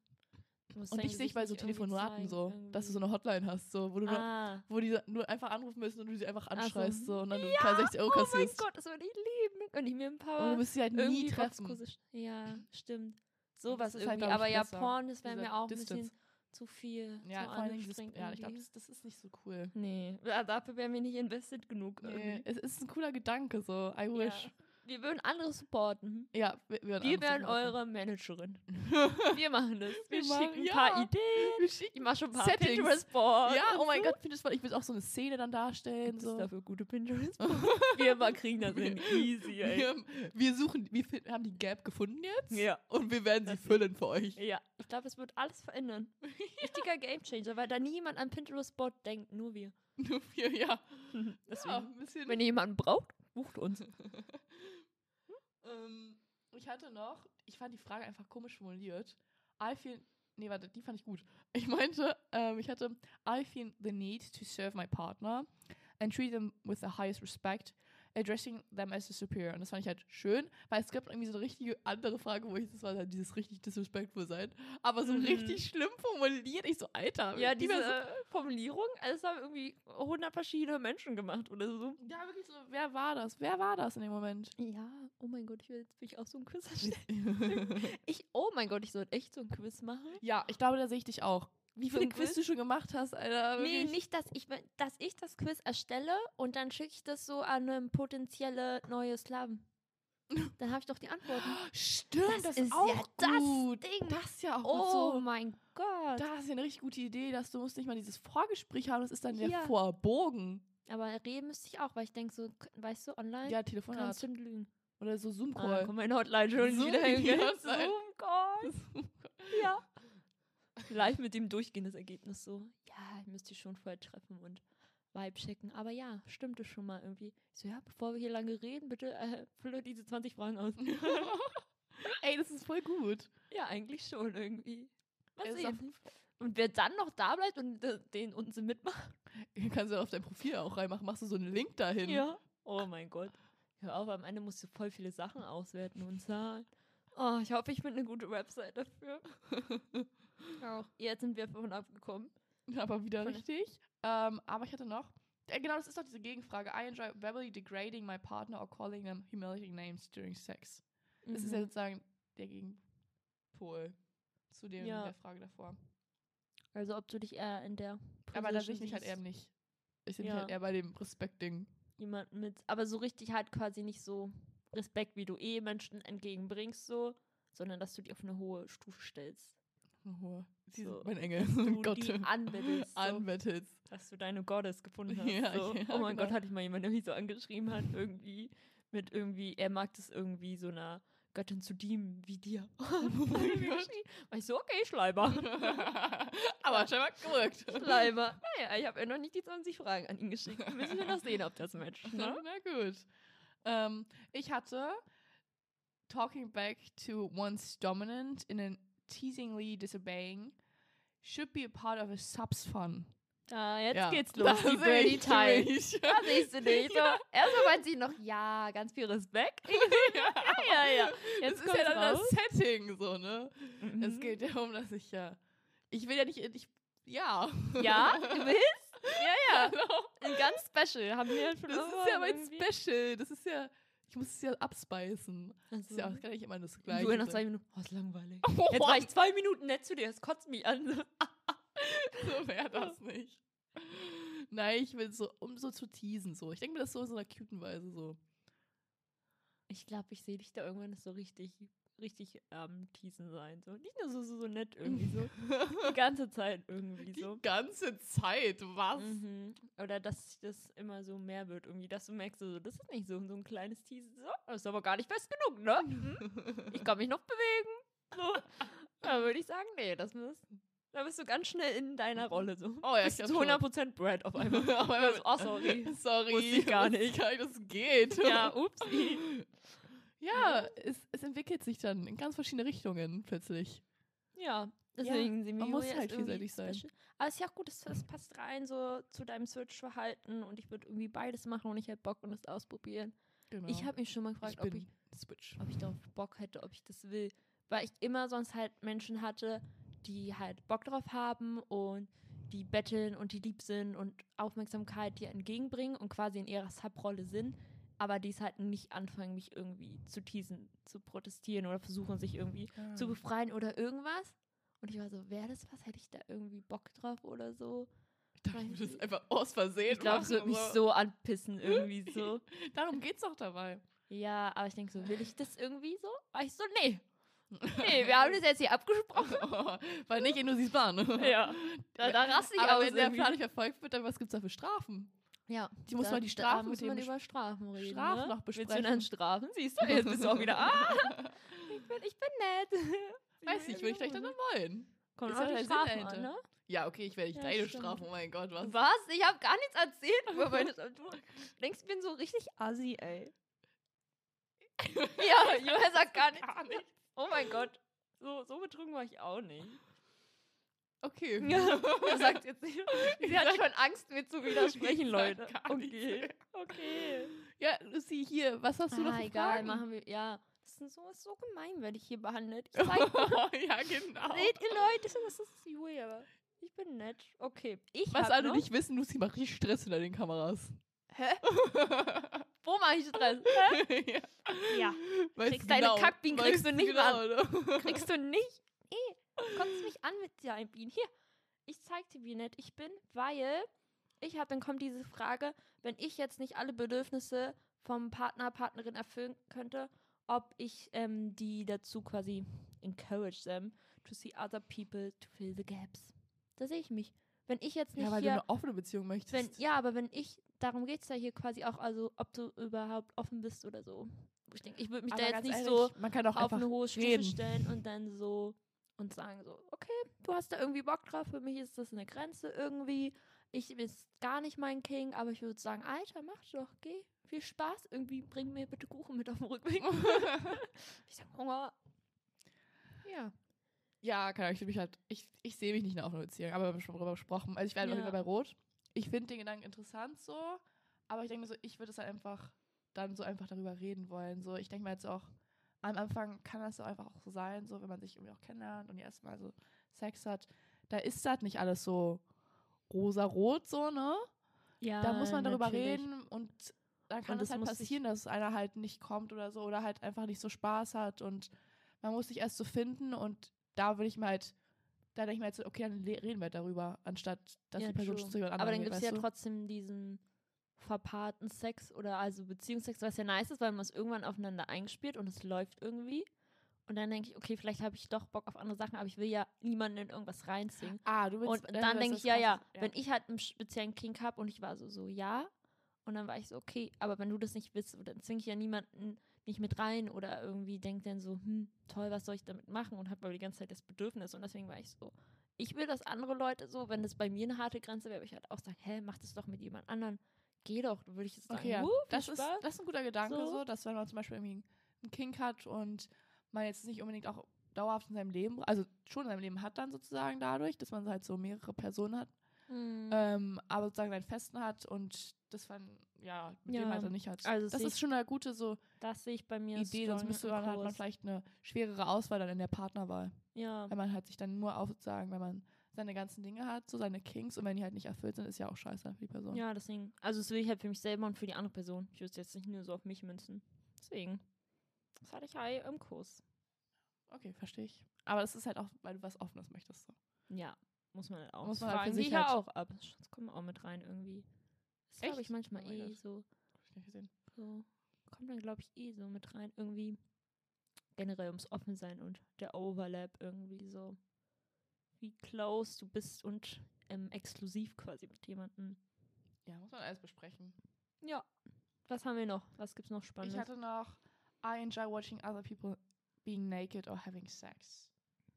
Und dich sehe ich bei so irgendwie Telefonaten so, dass du so irgendwie. eine Hotline hast, so, wo du nur, Ah. wo die nur einfach anrufen müssen und du sie einfach anschreist so, und dann du 60 Euro Oh mein kassierst. Gott, das würde ich lieben. Könnte ich mir ein paar und du musst sie halt nie irgendwie treffen. Ja, stimmt. Sowas ist irgendwie. halt, ich, aber ja, besser. Porn, das wäre mir auch ein Distance. bisschen zu viel. Ja, zu vor allem anstrengend ja, ich glaube, das, das ist nicht so cool. Nee, dafür wären wir nicht invested genug. Nee, irgendwie. es ist ein cooler Gedanke, so, I wish. Ja. Wir würden andere supporten. Ja, wir, wir Wir wären eure Managerin. Wir machen das. Wir, Wir machen- schicken ein paar ja. Ideen. Wir schicken Ich mache schon ein paar Settings. Pinterest-Boards. Ja, oh mein. Gott, Pinterest, ich will auch so eine Szene dann darstellen. Gibt So. dafür gute Pinterest? wir mal kriegen das hin. Easy, ey. Wir, wir suchen, wir fin- haben die Gap gefunden jetzt Ja. und wir werden sie füllen für euch. Ja, ich glaube, es wird alles verändern. Richtiger Gamechanger, weil da niemand an Pinterest-Board denkt, nur wir. Nur wir, ja. Deswegen, ja ein bisschen. wenn ihr jemanden braucht, bucht uns. Ähm, ich hatte noch, ich fand die Frage einfach komisch formuliert. I feel, nee, warte, die fand ich gut. Ich meinte, ähm, ich hatte, I feel the need to serve my partner and treat them with the highest respect, addressing them as a superior. Und das fand ich halt schön, weil es gibt irgendwie so eine richtige andere Frage, wo ich, das war halt dieses richtig disrespectful sein, aber so Mhm. richtig schlimm formuliert. Ich so, Alter. Ja, die diese äh, Formulierung, also das haben irgendwie 100 verschiedene Menschen gemacht oder so. so, ja, wirklich so, wer war das? Wer war das in dem Moment? Ja, oh mein Gott, ich will jetzt will ich auch so ein Quiz erstellen. Ich, oh mein Gott, ich soll echt so ein Quiz machen. ja, ich glaube, da sehe ich dich auch. Wie viele Quiz du schon gemacht hast, Alter. Nee, wirklich. nicht, dass ich, dass ich das Quiz erstelle und dann schicke ich das so an eine potenzielle neue Sklaven. Dann habe ich doch die Antworten. Stimmt, das, Das ist auch ja das gut. Ding. Das ist ja auch Oh gut so. mein Gott. Da ist ja eine richtig gute Idee, dass du musst nicht mal dieses Vorgespräch haben, das ist dann der Ja. Vorbogen. Aber reden müsste ich auch, weil ich denke so, weißt du, online Ja, Telefonat. kannst du lügen. Oder so Ah, Zoom-Call. komm, meine Hotline schon Zoom- wieder. Hotline. Zoom-Call. Ja. Live mit dem durchgehen das Ergebnis so. Ja, ich müsste schon vorher treffen und Vibe checken. Aber ja, stimmte schon mal irgendwie. Ich so, ja, bevor wir hier lange reden, bitte äh, fülle diese 20 Fragen aus. Ey, das ist voll gut. ja, eigentlich schon irgendwie. Mal Es sehen. Und wer dann noch da bleibt und äh, den Unsinn mitmacht. Kannst du auf dein Profil auch reinmachen, machst du so einen Link dahin. Ja. Oh mein Gott. Hör auf, am Ende musst du voll viele Sachen auswerten und zahlen. Oh, ich hoffe, ich finde eine gute Website dafür. Auch. Jetzt sind wir davon abgekommen. Aber wieder richtig. Ähm, aber ich hatte noch, Äh, Genau, das ist doch diese Gegenfrage. I enjoy verbally degrading my partner or calling them humiliating names during sex. Das ist ja Mhm. sozusagen der Gegenpol zu dem, Ja. der Frage davor. Also ob du dich eher in der Aber da sehe Position ich mich halt eher nicht. Ich sehe mich Ja. halt eher bei dem Respekt-Ding. jemanden mit, aber so richtig halt quasi nicht so Respekt, wie du eh Menschen entgegenbringst, so, sondern dass du die auf eine hohe Stufe stellst. Oh, sie So. sind mein Engel. Du Gott. die anbettelst, so, Anbettelst. dass du deine Goddess gefunden hast. Ja, so. ja, oh mein genau. Gott, hatte ich mal jemanden, der mich so angeschrieben hat, irgendwie mit irgendwie, er mag das irgendwie so einer Göttin zu dienen wie dir. Oh. War ich so, okay, Schleimer. Aber scheinbar gewirkt. Schleimer. Naja, ich habe ja noch nicht die 20 Fragen an ihn geschickt. Müssen wir noch sehen, ob das matcht. Ne? Na gut. Ähm, ich hatte talking back to one's dominant in a teasingly disobeying should be a part of a subs fun. Ah, jetzt Ja, geht's los, da die ich Time. mich. Da siehst du nicht. So, erstmal meint sie noch, ja, ganz viel Respekt. ja, ja, ja. Das Jetzt ist ja dann raus. das Setting so, ne? Es Mhm. geht ja um, dass ich ja. Ich will ja nicht. Ich, ja. Ja, du willst? Ja, ja. Genau. Ein ganz special. Haben wir schon Das ist ja mein Special. Das ist ja. Ich muss es ja abspeisen. Das ist ja auch Also, kann ja nicht immer das du Gleiche. nach sein. zwei Minuten, oh, ist langweilig. Oh, Jetzt war ich zwei Minuten nett zu dir, das kotzt mich an. so wäre das nicht. Nein, ich will so, um so zu teasen, so. Ich denke mir das so in so einer cuten Weise so. Ich glaube, ich sehe dich da irgendwann so richtig, richtig am Teasen sein. So. Nicht nur so, so, so nett irgendwie so. Die ganze Zeit irgendwie Die so. ganze Zeit, was? Mhm. Oder dass das immer so mehr wird irgendwie, dass du merkst, so, das ist nicht so, so ein kleines Teasen. So, das ist aber gar nicht fest genug, ne? Mhm. Ich kann mich noch bewegen. So. Da würde ich sagen, nee, das muss. Da bist du ganz schnell in deiner Rolle so. Oh ja, bist ich schon. 100% Brad auf einmal. Auf einmal- oh, sorry. Sorry. Wusste ich gar nicht. Es geht. Ja, upsi. Ja, es, es entwickelt sich dann in ganz verschiedene Richtungen plötzlich. Ja, deswegen sind wir man muss halt vielseitig sein. special. Aber es ist ja auch gut, es, es passt rein so zu deinem Switch-Verhalten und ich würde irgendwie beides machen und ich hätte Bock und es ausprobieren. Genau. Ich habe mich schon mal gefragt, ich ob ich, Switch. ob ich darauf Bock hätte, ob ich das will. Weil ich immer sonst halt Menschen hatte, die halt Bock drauf haben und die betteln und die lieb sind und Aufmerksamkeit dir entgegenbringen und quasi in ihrer Subrolle sind, aber die es halt nicht anfangen, mich irgendwie zu teasen, zu protestieren oder versuchen, sich irgendwie Ah. zu befreien oder irgendwas. Und ich war so, wäre das was? Hätte ich da irgendwie Bock drauf oder so? Ich dachte, du würdest einfach aus Versehen Ich glaube, es würde mich so anpissen irgendwie so. Darum geht's doch dabei. Ja, aber ich denke so, will ich das irgendwie so? War ich so, nee. Nee, wir haben das jetzt hier abgesprochen. Weil nicht in sie Bahn. Ja, da, da raste ich Aber aus. wenn der. Plan nicht verfolgt wird, dann was gibt's da für Strafen? Ja, Die muss da, man die da Strafen muss mit man dem über Strafen reden. Strafen ne? noch Willst du besprechen. dann Strafen? Siehst du, jetzt bist du auch wieder, ah, ich bin, ich bin nett. Weiß nicht, würde ich vielleicht dann wollen. Kommt auf ja die Strafen an, ne? Ja, okay, ich werde nicht Ja, deine stimmt. Strafen. Oh mein Gott, was? Was? Ich habe gar nichts erzählt über meine. Du denkst, ich bin so richtig assi, ey. ja, Julia sagt gar nichts. Gar nicht. Oh mein Gott. So, so betrunken war ich auch nicht. Okay. Ja, er sagt jetzt nicht. Sie hat schon Angst, mir zu widersprechen, Leute. Okay. Okay. Ja, Lucy, hier, was hast du noch Ah, für egal, Fragen? machen wir. Ja, das ist so, ist so gemein, werde ich hier behandelt. Ich zeig, ja, genau. seht ihr Leute, das ist Julia. Ich bin nett. Okay. Ich Was alle noch, nicht wissen, Lucy macht richtig Stress hinter den Kameras. Hä? Wo mache ich Stress? ja. Ja. Weißt Kriegst deine genau, Kackbienen kriegst weißt du nicht genau? Kriegst du nicht? Eh, kommst mich an mit deinen Bienen. Hier, ich zeig dir, wie nett ich bin, weil ich habe, dann kommt diese Frage, wenn ich jetzt nicht alle Bedürfnisse vom Partner, Partnerin erfüllen könnte, ob ich ähm, die dazu quasi encourage them to see other people to fill the gaps. Da sehe ich mich. Wenn ich jetzt nicht Ja, weil du hier, eine offene Beziehung möchtest. wenn, ja, aber wenn ich, darum geht es ja hier quasi auch, also ob du überhaupt offen bist oder so. Ich denke, ich würde mich Aber da jetzt nicht ehrlich, so man kann auch auf eine hohe Stufe reden. stellen und dann so und sagen so, okay, du hast da irgendwie Bock drauf, für mich ist das eine Grenze irgendwie. Ich ist gar nicht mein King, aber ich würde sagen, Alter, mach doch, geh. Viel Spaß. Irgendwie bring mir bitte Kuchen mit auf dem Rückweg. ich sag Hunger. Ja. Ja, kann ich mich halt, ich, ich sehe mich nicht in einer Beziehung, aber wir haben schon darüber gesprochen. Also ich werde auf jeden Ja. Fall bei Rot. Ich finde den Gedanken interessant so, aber ich denke mir so, ich würde es halt einfach dann so einfach darüber reden wollen. So, ich denke mir jetzt auch, am Anfang kann das so einfach auch so sein, so wenn man sich irgendwie auch kennenlernt und erstmal so Sex hat, da ist das nicht alles so rosa-rot so, ne? Ja, da muss man darüber natürlich. reden und dann kann es halt passieren, dass einer halt nicht kommt oder so oder halt einfach nicht so Spaß hat und man muss sich erst so finden und da würde ich mir halt, da denke ich mir halt so, okay, dann reden wir darüber, anstatt dass Ja, die Person true. zu jemand Aber dann gibt es ja du? trotzdem diesen verpaarten Sex oder also Beziehungsex, was ja nice ist, weil man es irgendwann aufeinander eingespielt und es läuft irgendwie. Und dann denke ich, okay, vielleicht habe ich doch Bock auf andere Sachen, aber ich will ja niemanden in irgendwas reinziehen. Ah, du willst, Und dann denke ich, ja, ja, ist. wenn ich halt einen speziellen Kink habe und ich war so, so, ja. Und dann war ich so, okay, aber wenn du das nicht willst, dann zwinge ich ja niemanden nicht mit rein oder irgendwie denkt dann so, hm, toll, was soll ich damit machen und habe aber die ganze Zeit das Bedürfnis. Und deswegen war ich so, ich will, dass andere Leute so, wenn das bei mir eine harte Grenze wäre, würde ich halt auch sagen, hä, mach das doch mit jemand anderen. Geh doch, würde ich jetzt sagen, Okay, ja. "Uh, viel das, ist, Spaß." das ist ein guter Gedanke, So. so. dass wenn man zum Beispiel irgendwie einen Kink hat und man jetzt nicht unbedingt auch dauerhaft in seinem Leben, also schon in seinem Leben hat dann sozusagen dadurch, dass man halt so mehrere Personen hat, Hm. ähm, aber sozusagen seinen Festen hat und das man ja mit dem Ja, halt dann nicht hat. also das ist schon eine gute so das sehe ich bei mir. Idee, sonst müsste man halt man vielleicht eine schwerere Auswahl dann in der Partnerwahl, Ja, wenn man halt sich dann nur auf sozusagen, wenn man seine ganzen Dinge hat, so seine Kinks und wenn die halt nicht erfüllt sind, ist ja auch scheiße für die Person. ja, deswegen. Also das will ich halt für mich selber und für die andere Person. Ich würde es jetzt nicht nur so auf mich münzen. Deswegen. Das hatte ich halt im Kurs. Okay, verstehe ich. Aber das ist halt auch, weil du was Offenes möchtest. So. Ja, muss man halt auch. Muss man halt für sich ja halt- auch ab. Das kommt auch mit rein irgendwie. Das glaube ich manchmal Oh eh Gott. so, Hab ich nicht gesehen. so. Kommt dann, glaube ich, eh so mit rein. Irgendwie generell ums Offensein und der Overlap irgendwie so. Wie close du bist und ähm, exklusiv quasi mit jemandem. Ja, muss man alles besprechen. Ja. Was haben wir noch? Was gibt's noch Ich Spannendes? hatte noch I enjoy watching other people being naked or having sex.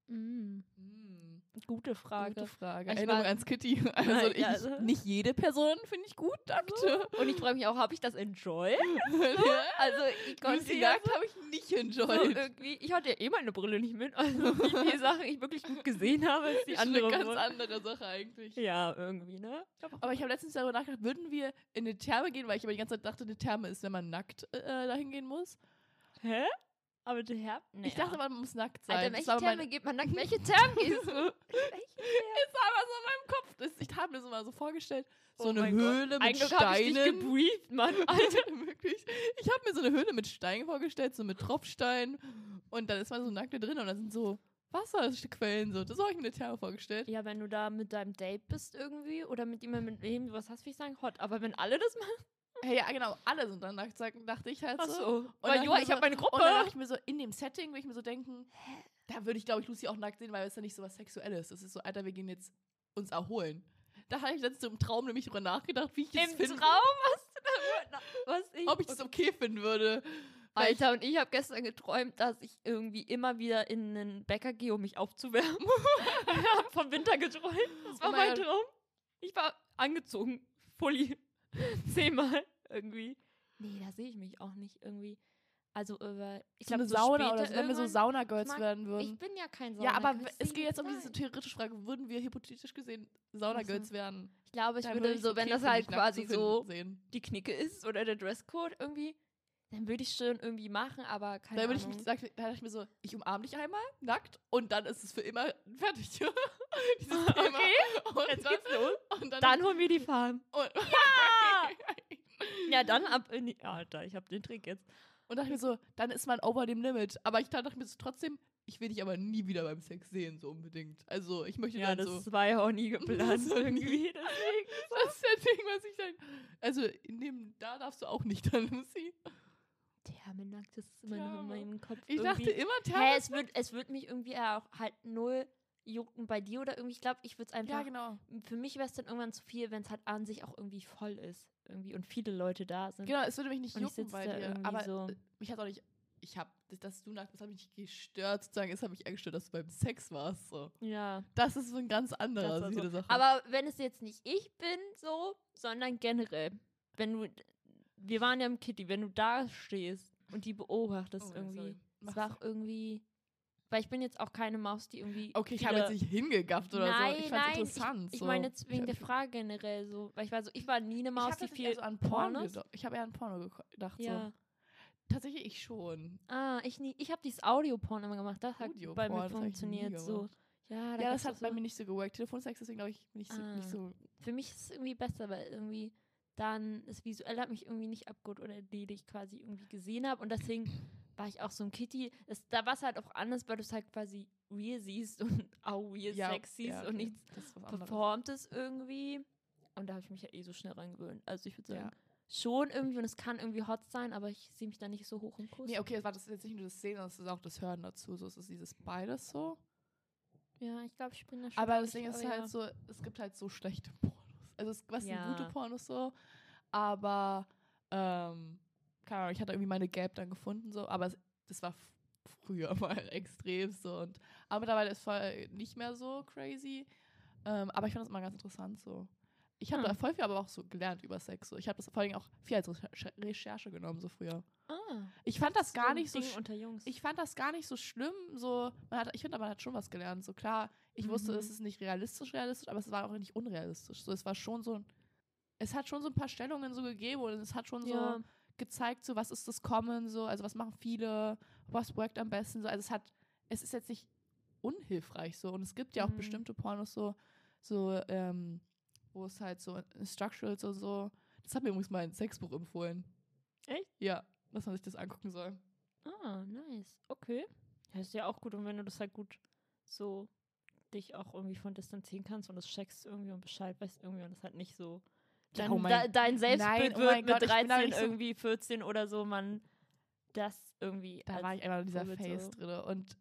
Mm, Mm, gute Frage. Gute Frage. Ich Erinnerung war- ans Kitty. Also, Nein, ich, also- nicht jede Person finde ich gut nackt. Und ich frage mich auch, habe ich das enjoyed? Ja. Also ich konnte ja nackt habe ich nicht so enjoyed. irgendwie, ich hatte ja eh meine Brille nicht mit, also wie viele Sachen ich wirklich gut gesehen habe, als die ist andere. eine ganz wurden. andere Sache eigentlich. Ja, irgendwie, ne? Aber ich habe letztens darüber nachgedacht, würden wir in eine Therme gehen, weil ich aber die ganze Zeit dachte, eine Therme ist, wenn man nackt äh, dahin gehen muss. Hä? Aber der Herr? Nee, Ich dachte, man muss nackt sein. Alter, welche mein- geht man nackt? Welche Therme gehst du? Welche ist aber so in meinem Kopf. Das, ich habe mir so mal so vorgestellt, so Oh eine mein Gott. Höhle mit Eigentlich habe ich dich Steinen. gebrieft, Mann. Alter, wirklich. Ich habe mir so eine Höhle mit Steinen vorgestellt, so mit Tropfsteinen. Und dann ist man so nackt da drin und da sind so Wasserquellen. So. Das habe ich mir eine Therme vorgestellt. Ja, wenn du da mit deinem Date bist irgendwie oder mit jemandem, mit dem du was hast, will ich sagen, hot. Aber wenn alle das machen, Hey, ja, genau, alle sind dann nackt, dachte ich halt ach so. so. Und Weil, Joa, hab ich so- habe meine Und dann dachte Gruppe. ich mir so, in dem Setting würde ich mir so denken, da würde ich, glaube ich, Lucy auch nackt sehen, weil es ja nicht so was Sexuelles. Das ist so, Alter, wir gehen jetzt uns erholen. Da hatte ich letztens so im Traum nämlich drüber nachgedacht, wie ich es Im finde. Traum hast du da was ich Ob ich das okay finden würde. Ich- Alter, und ich habe gestern geträumt, dass ich irgendwie immer wieder in einen Bäcker gehe, um mich aufzuwärmen. ich habe vom Winter geträumt. Das war Oh mein mein. Traum. Ich war angezogen. Fully. Zehnmal irgendwie. Nee, da sehe ich mich auch nicht irgendwie. Also über. Ich glaube, so Sauna oder so, wenn wir so Sauna-Girls werden Ich würden. bin ja kein Sauna. Ja, aber ich es geht jetzt um diese theoretische Frage, würden wir hypothetisch gesehen Sauna-Girls werden? Ich glaube, ich Dann würde so, wenn das halt quasi so sehen. die Knicke ist oder der Dresscode irgendwie, dann würde ich schon irgendwie machen, aber keine Da würde ich Ahnung. mich, sag, da dachte ich mir so, ich umarme dich einmal, nackt, und dann ist es für immer fertig. Dieses Thema. Und Jetzt dann, geht's los. Und dann, Dann holen wir die Farm. und, Ja, dann ab in die. Alter, ich hab den Trick jetzt. und dachte ich mir so, dann ist man over dem Limit. Aber ich dachte mir so trotzdem, ich will dich aber nie wieder beim Sex sehen, so unbedingt. Also ich möchte Ja, dann das so. war ja auch nie geplant So irgendwie. Das ist der Ding, was ich dann. Also in dem, da darfst du auch nicht dann, Lucy. Thermenackt, das ist immer noch in meinem Kopf. Ich irgendwie. dachte immer, Hä, Therme. es wird, es wird mich irgendwie auch halt null jucken bei dir oder irgendwie. Ich glaube, ich würde es einfach. Ja, genau. Für mich wäre es dann irgendwann zu viel, wenn es halt an sich auch irgendwie voll ist. Irgendwie und viele Leute da sind. Genau, es würde mich nicht Und jucken bei dir. Aber so. äh, mich hat auch nicht. Ich habe, dass du nackt bist, hat mich nicht gestört, sozusagen. Es hat mich eher gestört, dass du beim Sex warst. So. Ja. Das ist so ein ganz anderer Das so. Sache. Aber wenn es jetzt nicht ich bin, so, sondern generell, wenn du, wir waren ja im Kitty, wenn du da stehst und die beobachtest Oh, irgendwie, es Mach's. war auch irgendwie, weil ich bin jetzt auch keine Maus, die irgendwie. Okay, ich habe jetzt nicht hingegafft oder nein, so. Ich fand's nein, interessant. Ich, so. ich meine jetzt wegen der Frage generell so, weil ich war so, ich war nie eine Maus, die viel eher so an Porno. Ich habe eher an Porno gedacht. Ja. So. Tatsächlich ich schon. Ah, ich nie, ich habe dieses Audioporn immer gemacht, das hat bei mir das funktioniert so. Ja, da Ja, das hat bei so, mir nicht so geworkt. Telefonsex, deswegen glaube ich nicht so, nicht Ah. so. Für mich ist es irgendwie besser, weil irgendwie dann das Visuelle hat mich irgendwie nicht abgeholt oder die, die ich quasi irgendwie gesehen habe. Und deswegen war ich auch so ein Kitty. Das, da war es halt auch anders, weil du es halt quasi real siehst und auch real Ja, Sex siehst ja, und nichts performtes irgendwie. Und da habe ich mich ja eh so schnell reingewöhnt. Also ich würde sagen, Ja. schon irgendwie und es kann irgendwie hot sein, aber ich sehe mich da nicht so hoch im Kurs. Nee, okay, es war das jetzt nicht nur das Sehen, sondern es ist auch das Hören dazu. So es ist dieses beides so. Ja, ich glaube, ich bin da schon. Aber das Ding ist halt so, es gibt halt so schlechte Pornos. Also es was sind Ja. gute Pornos so, aber ähm, keine Ahnung, ich hatte irgendwie meine Gap dann gefunden so, aber es, das war früher mal extrem so und aber mittlerweile ist voll nicht mehr so crazy. Ähm, aber ich fand das immer ganz interessant so. Ich habe Hm. da voll viel aber auch so gelernt über Sex. So. Ich habe das vor allem auch viel als Recher- Recherche genommen so früher. Ah, Ich fand das gar ein nicht so ich fand das gar nicht so schlimm. So, man hat, ich finde, man hat schon was gelernt. So klar, ich wusste, Mhm. es ist nicht realistisch, realistisch, aber es war auch nicht unrealistisch. So, es war schon so ein, es hat schon so ein paar Stellungen so gegeben und es hat schon ja. so gezeigt, so was ist das Common, so, also was machen viele, was workt am besten, so, also es hat, es ist jetzt nicht unhilfreich so und es gibt ja auch Mhm. bestimmte Pornos so, so, ähm, wo es halt so Structurals und so, das hat mir übrigens mal ein Sexbuch empfohlen. Echt? Ja, dass man sich das angucken soll. Ah, nice. Okay. Ja, ist ja auch gut. Und wenn du das halt gut so dich auch irgendwie von distanzieren kannst und das checkst irgendwie und Bescheid weißt irgendwie und das halt nicht so dein, oh de, dein Selbstbild Nein, oh wird mit Gott, da 13 nicht so- irgendwie 14 oder so, man das irgendwie Da war ich einfach in dieser Phase so. drin und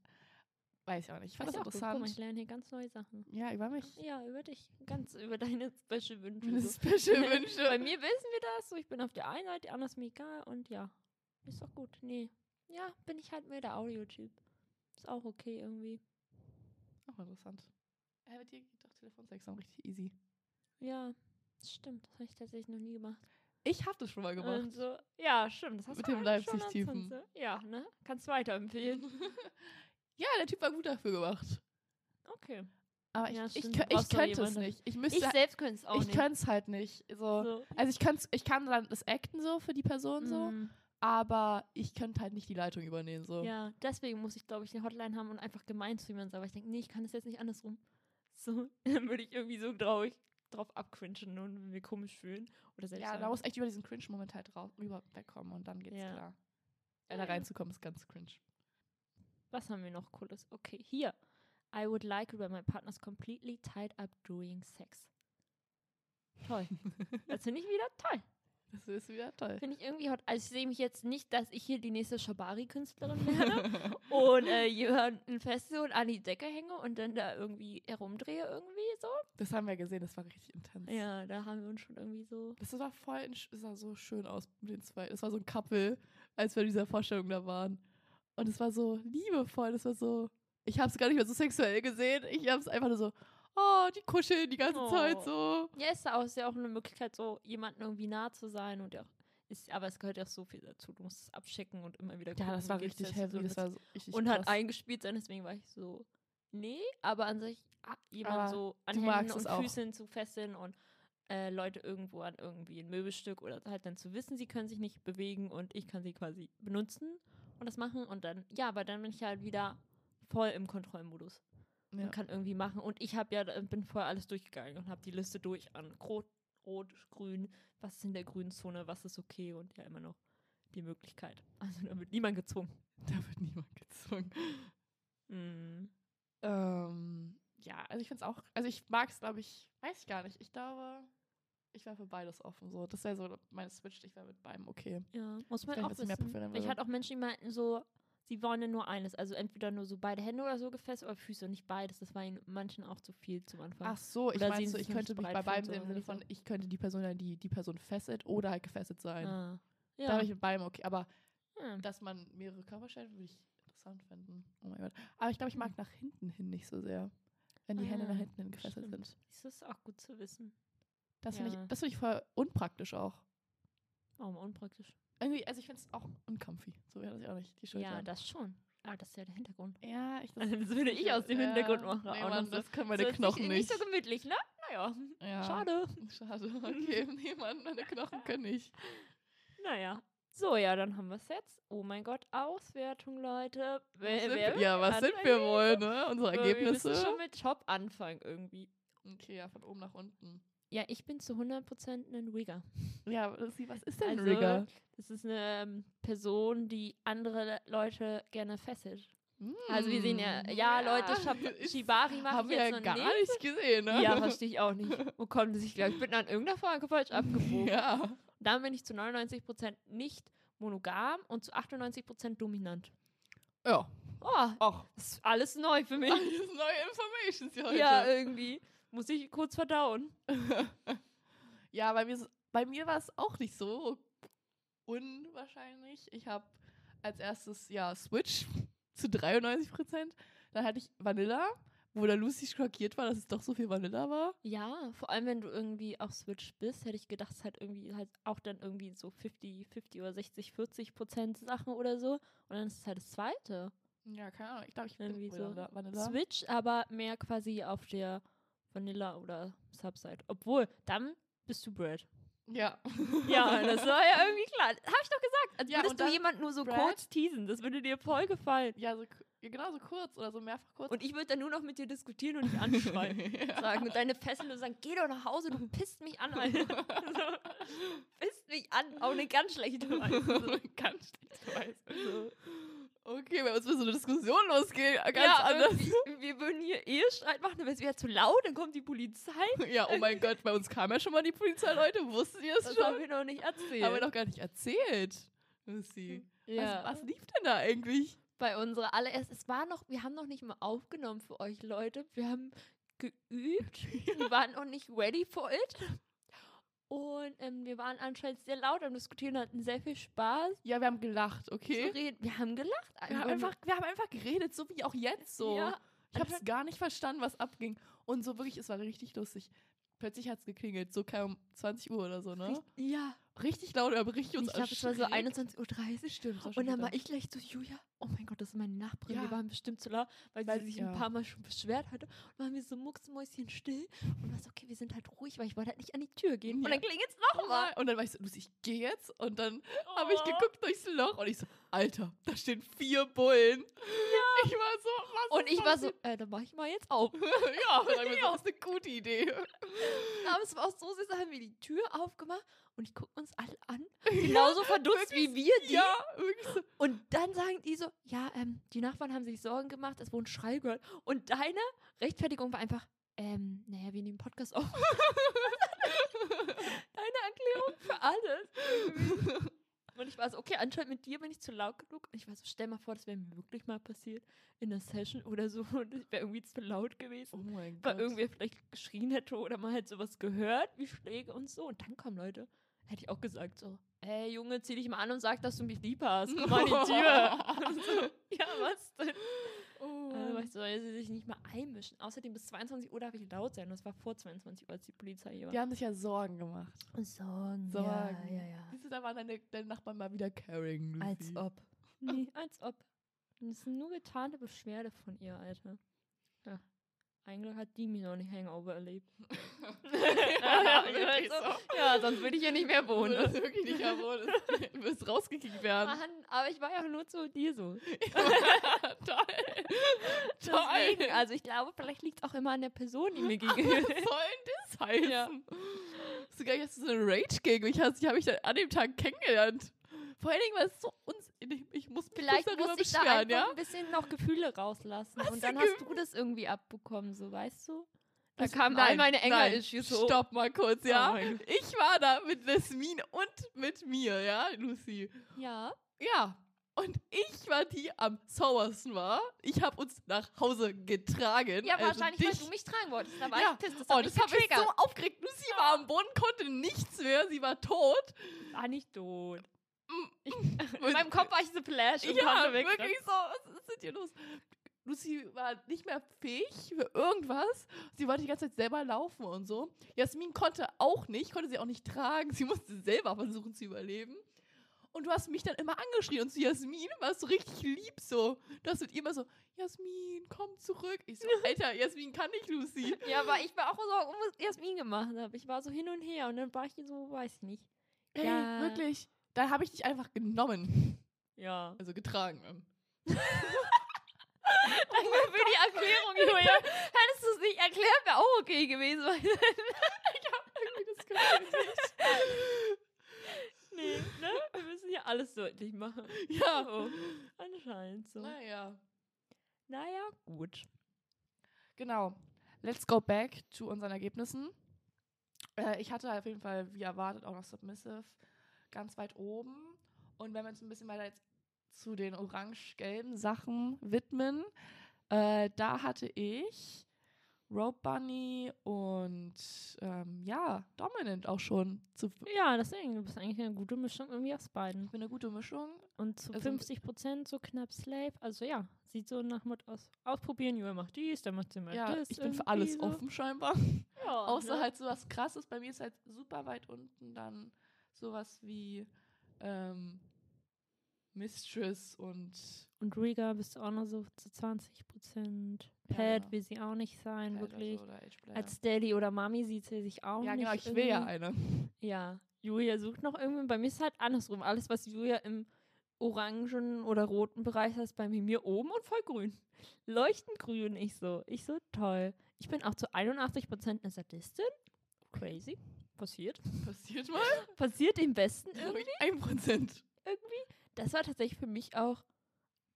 weiß ich auch nicht. Ich fand das auch gut. Interessant. ich lerne hier ganz neue Sachen. ja, über mich. Ja, über dich. Ganz über deine Special Wünsche. So. Special Wünsche. Bei mir wissen wir das. So, ich bin auf der einen Seite, die andere ist mir egal. Und ja, ist doch gut. Nee. Ja, bin ich halt mehr der Audio-Typ. Ist auch okay irgendwie. Auch interessant. Ja, mit dir geht doch Telefonsex dann richtig easy. Ja, das stimmt. Das habe ich tatsächlich noch nie gemacht. Ich hab das schon mal gemacht. Und so, ja, stimmt. Das hast Mit du dem Leipzig-Typen. erzählt, ne? Ja, ne? Kannst weiterempfehlen. ja, der Typ war gut dafür gemacht. Okay. Aber ich, Ja, ich, ich doch könnte es nicht. Ich müsste, Ich selbst könnte es auch ich nicht. könnte es halt nicht. So. so. Also ich, kann's, ich kann dann das Acten so für die Person so, Mm, aber ich könnte halt nicht die Leitung übernehmen. So. Ja, deswegen muss ich, glaube ich, eine Hotline haben und einfach gemein zu jemandem sein, weil ich denke, nee, ich kann das jetzt nicht andersrum. So, dann würde ich irgendwie so traurig drauf abcrinchen und mir komisch fühlen. Oder selbst Ja, sagen, da muss echt über diesen Cringe-Moment halt drauf, rüber wegkommen und dann geht's Ja. klar. Ja, da reinzukommen ist ganz cringe. Was haben wir noch cooles? Okay, hier. I would like it when my partner's completely tied up during sex. Toll. Das finde ich wieder toll. Das ist wieder toll. Finde ich irgendwie hot. Also ich sehe mich jetzt nicht, dass ich hier die nächste Shobari-Künstlerin werde und äh, jemanden feste und an die Decke hänge und dann da irgendwie herumdrehe irgendwie so. das haben wir gesehen, das war richtig intens. Ja, da haben wir uns schon irgendwie so. Das sah voll, das sah so schön aus mit den zwei. Das war so ein Couple, als wir in dieser Vorstellung da waren. Und es war so liebevoll, das war so, ich habe es gar nicht mehr so sexuell gesehen. Ich habe es einfach nur so, oh, die kuscheln die ganze Oh. Zeit so. Ja, ist ja auch, ist ja auch eine Möglichkeit, so jemandem irgendwie nah zu sein und ja auch. Ist, aber es gehört ja auch so viel dazu. Du musst es abchecken und immer wieder Ja, gucken, das wie war richtig heavy, das war so richtig und krass. eingespielt sein, deswegen war ich so, nee, aber an sich ah, jemand Aber so an Händen und auch. Füßen zu fesseln und äh, Leute irgendwo an irgendwie ein Möbelstück oder halt dann zu wissen, sie können sich nicht bewegen und ich kann sie quasi benutzen und das machen und dann, ja, aber dann bin ich halt wieder voll im Kontrollmodus Ja. und kann irgendwie machen und ich habe ja, äh, bin vorher alles durchgegangen und habe die Liste durch an Rot, Rot, Grün, was ist in der grünen Zone, was ist okay und ja immer noch die Möglichkeit. Also da wird niemand gezwungen. Da wird niemand gezwungen. Mm. Ähm, ja, also ich finde es auch, also ich mag es, glaube ich, weiß ich gar nicht. Ich glaube, ich wäre für beides offen. So. Das wäre so mein Switch, ich wäre mit beidem okay. Ja, muss man auch mehr wissen. präferieren Ich hatte auch Menschen, die meinten so, sie wollen ja nur eines. Also entweder nur so beide Hände oder so gefesselt oder Füße und nicht beides. Das war ihnen manchen auch zu viel zum Anfang. Ach so, ich meine so, ich könnte mich bei beiden im Sinne von, ich könnte die Person sein, die die Person fesselt oder halt gefesselt sein. ah. Da Ja. bin ich mit beidem okay. Aber ja. dass man mehrere Körperstellen würde ich interessant finden. Oh mein Gott. Aber ich glaube, ich mag nach hinten hin nicht so sehr. Wenn die Hände Ah, nach hinten hin gefesselt stimmt. sind. Das ist auch gut zu wissen. Das finde Ja. ich, das finde ich voll unpraktisch auch. Mal unpraktisch. Irgendwie, also ich finde es auch uncomfy. So wäre das ja auch nicht. Die Schultern. Ja, das schon. Ah, das ist ja der Hintergrund. Ja, ich Also das würde ich aus dem Hintergrund machen. Nee, auch noch Mann, so. das können meine So, Knochen nicht. nicht. Nicht so gemütlich, ne? Naja, ja. schade. Schade. Okay, nee, Mann, meine Knochen können nicht. Naja. So, ja, dann haben wir es jetzt. Oh mein Gott, Auswertung, Leute. Wer, Was sind wer wir, ja, was sind wir wohl, ne? Unsere Aber Wir Ergebnisse. müssen schon mit Top anfangen irgendwie. Okay, ja, von oben nach unten. Ja, ich bin zu 100% ein Rigger. Ja, was ist denn ein Also, Rigger? Das ist eine ähm, Person, die andere Leute gerne fesselt. Also wir sehen ja, ja, Leute, Shab ist- Shibari mache Haben ich wir jetzt ja gar nicht. nicht gesehen, ne? Ja, verstehe ich auch nicht. Wo kommen die sich gleich? Ich bin an irgendeiner Frage falsch abgebogen. Ja. Dann bin ich zu 99% nicht monogam und zu 98% dominant. Ja. Oh, das ist alles neu für mich. alles neue Informations hier heute. Ja, irgendwie. Muss ich kurz verdauen. Ja, bei mir, bei mir war es auch nicht so unwahrscheinlich. Ich habe als erstes ja Switch zu 93 Prozent. Dann hatte ich Vanilla, wo der Lucy schockiert war, dass es doch so viel Vanilla war. Ja, vor allem wenn du irgendwie auf Switch bist, hätte ich gedacht, es hat irgendwie halt auch dann irgendwie so 50, 50 oder 60, 40 Prozent Sachen oder so. Und dann ist es halt das zweite. Ja, keine Ahnung. Ich glaube, ich bin Irgendwie so. Vanilla. Switch, aber mehr quasi auf der Vanilla oder Subside. Obwohl, dann bist du Brad. Ja. Ja, das war ja irgendwie klar. Hab ich doch gesagt. Als Ja, würdest du dann jemand nur so Brad. kurz teasen. Das würde dir voll gefallen. ja, so, genau so kurz oder so mehrfach kurz. Und ich würde dann nur noch mit dir diskutieren und dich anschreien. ja. sagen und deine Fesseln und sagen, geh doch nach Hause, du pisst mich an, Alter. so, pisst mich an, auf eine ganz schlechte Weise. So. Ganz schlecht weiß. So. Okay, bei uns wird so eine Diskussion losgehen. Ganz ja, anders. wir würden hier Ehestreit machen, dann wäre es wieder zu laut, dann kommt die Polizei. Ja, oh mein Gott, bei uns kam ja schon mal die Polizei, Leute. Wusstet ihr es Das schon? haben wir noch nicht erzählt. Haben wir noch gar nicht erzählt. Lucy. ja. Was, was lief denn da eigentlich? bei unserer allererst, es war noch, wir haben noch nicht mal aufgenommen für euch Leute. Wir haben geübt. Wir waren noch nicht ready for it. Und ähm, wir waren anscheinend sehr laut am Diskutieren, hatten sehr viel Spaß. Ja, wir haben gelacht, okay? reden. Wir haben gelacht. Wir haben, einfach, wir haben einfach geredet, so wie auch jetzt so. Ja, ich habe es gar nicht verstanden, was abging. Und so wirklich, es war richtig lustig. Plötzlich hat es geklingelt, so kam um 20 Uhr oder so, ne? richtig, ja. Richtig laut, aber richtig uns ich glaube, es war so erschreckt. 21.30 Uhr. Stimmt, Und dann war ich gleich so, Julia, oh mein Gott, das ist meine Nachbarin. Ja. Wir waren bestimmt zu laut, weil, Weil- sie sich ja. ein paar Mal schon beschwert hatte. Und dann waren wir so mucksmäuschen still. Und war so, okay, wir sind halt ruhig, weil ich wollte halt nicht an die Tür gehen. Ja. Und dann klingelt es nochmal. Und dann war ich so, ich gehe jetzt. Und dann habe ich geguckt durchs Loch und ich so, Alter, da stehen vier Bullen. Ja. Ich war so, was Und ich war so, äh, dann mach ich mal jetzt auf. ja, dann Ja. das ist eine gute Idee. Aber es war auch so da haben wir die Tür aufgemacht und ich gucke uns alle an. Genauso verdutzt wie wir die. Ja, wirklich so. Und dann sagen die so, ja, ähm, die Nachbarn haben sich Sorgen gemacht, es wurden Schrei gehört. Und deine Rechtfertigung war einfach, ähm, naja, wir nehmen Podcast auf. deine Erklärung für alles. Und ich war so, okay, anscheinend mit dir bin ich zu laut genug. Und ich war so, stell mal vor, das wäre mir wirklich mal passiert in der Session oder so. Und ich wäre irgendwie zu laut gewesen. Oh mein weil irgendwer vielleicht geschrien hätte oder man halt sowas gehört, wie Schläge und so. Und dann kommen Leute, hätte ich auch gesagt so, ey Junge, zieh dich mal an und sag, dass du mich lieb hast. Komm mal an die Tür. So, ja, was denn? Oh. Also, du, soll sie sich nicht mal einmischen. Außerdem bis 22 Uhr darf ich laut sein. Und es war vor 22 Uhr, als die Polizei hier Die war. haben sich ja Sorgen gemacht. Sorgen. Sorgen. Ja, ja, ja. Siehst du, da waren deine, deine Nachbarn mal wieder caring, Lucy. Als ob. Nee, als ob. Das ist nur getarnte Beschwerde von ihr, Alter. Ja. Eigentlich hat die mir noch nicht Hangover erlebt. ja, ich weiß so. Ja, sonst würde ich hier nicht mehr Du wohnen. würdest wirklich nicht mehr wohnen. Du wirst rausgekickt werden. Mann, aber ich war ja auch nur zu dir so. Toll. Deswegen, also ich glaube, vielleicht liegt es auch immer an der Person, die mir Was gegenüber soll denn das heißen? Ja. Hast du gar nicht hast du so eine Rage gegen mich hast? Die habe ich dann an dem Tag kennengelernt. Vor allen Dingen war es so uns. Ich, muss mich Vielleicht darüber muss ich da einfach ja? ein bisschen noch Gefühle rauslassen. Was und dann hast du das irgendwie abbekommen, so weißt du? Da Das- kamen all nein, meine nein, Anger-Issues hoch. Stopp mal kurz, ja? Oh ich war da mit Nesmin und mit mir, ja, Lucy. Ja. Ja. Und ich war die am sauersten war. Ich habe uns nach Hause getragen. Ja, also wahrscheinlich, weil dich. du mich tragen wolltest. Da war Ja. ich pisst. Das Oh, hat mich das mich getriggert. so aufgeregt. Lucy war am Boden, konnte nichts mehr. Sie war tot. war nicht tot. Mm. In meinem Kopf war ich so Flash und ja, konnte weg. wirklich so. Was ist denn hier los? Lucy war nicht mehr fähig für irgendwas. Sie wollte die ganze Zeit selber laufen und so. Jasmin konnte auch nicht, konnte sie auch nicht tragen. Sie musste selber versuchen zu überleben. Und du hast mich dann immer angeschrien und zu Jasmin warst du richtig lieb so. Du hast mit ihr immer so, Jasmin, komm zurück. Ich so, Alter, Jasmin kann nicht, Lucy. Ja, aber ich war auch so, was Jasmin gemacht habe. Ich war so hin und her und dann war ich so, weiß ich nicht. Ey, Ja. wirklich. Da habe ich dich einfach genommen. Ja. Also getragen. Danke für die Erklärung, Julia. Hättest du es nicht erklärt, wäre auch okay gewesen. Weil nee, ne? Wir müssen hier alles deutlich machen. Ja. Oh, anscheinend so. Naja. Naja, gut. Genau. Let's go back zu unseren Ergebnissen. Äh, ich hatte auf jeden Fall, wie erwartet, auch noch Submissive ganz weit oben. Und wenn wir uns ein bisschen weiter jetzt zu den orange-gelben Sachen widmen, äh, da hatte ich Rope Bunny und ähm, ja, Dominant auch schon. Zu, Ja, deswegen, du bist eigentlich eine gute Mischung irgendwie aus beiden. für eine gute Mischung. Und zu Also- 50 Prozent so knapp Slave. Also ja, sieht so nach Mut aus. Ausprobieren, Julia macht dies, dann macht sie mal Ja, das. ich bin für alles so. offen scheinbar. Ja, Außer ne? halt sowas krasses. Bei mir ist halt super weit unten dann sowas wie ähm, Mistress und Und Riga bist du auch noch so zu 20 Prozent. Ja, Pat genau. will sie auch nicht sein, Pad wirklich. oder Ageplayer. Als Daddy oder Mami sieht sie sich auch ja, nicht. genau, ich will ja irgendwie. eine. Ja, Julia sucht noch irgendwie. Bei mir ist halt andersrum. Alles, was Julia im orangen oder roten Bereich hat, ist bei mir oben und voll grün. Leuchtend grün, ich so. Ich so, toll. Ich bin auch zu 81% eine Sadistin. Crazy. Passiert. Passiert mal. Passiert im Besten irgendwie. ich, ein Prozent. irgendwie. Das war tatsächlich für mich auch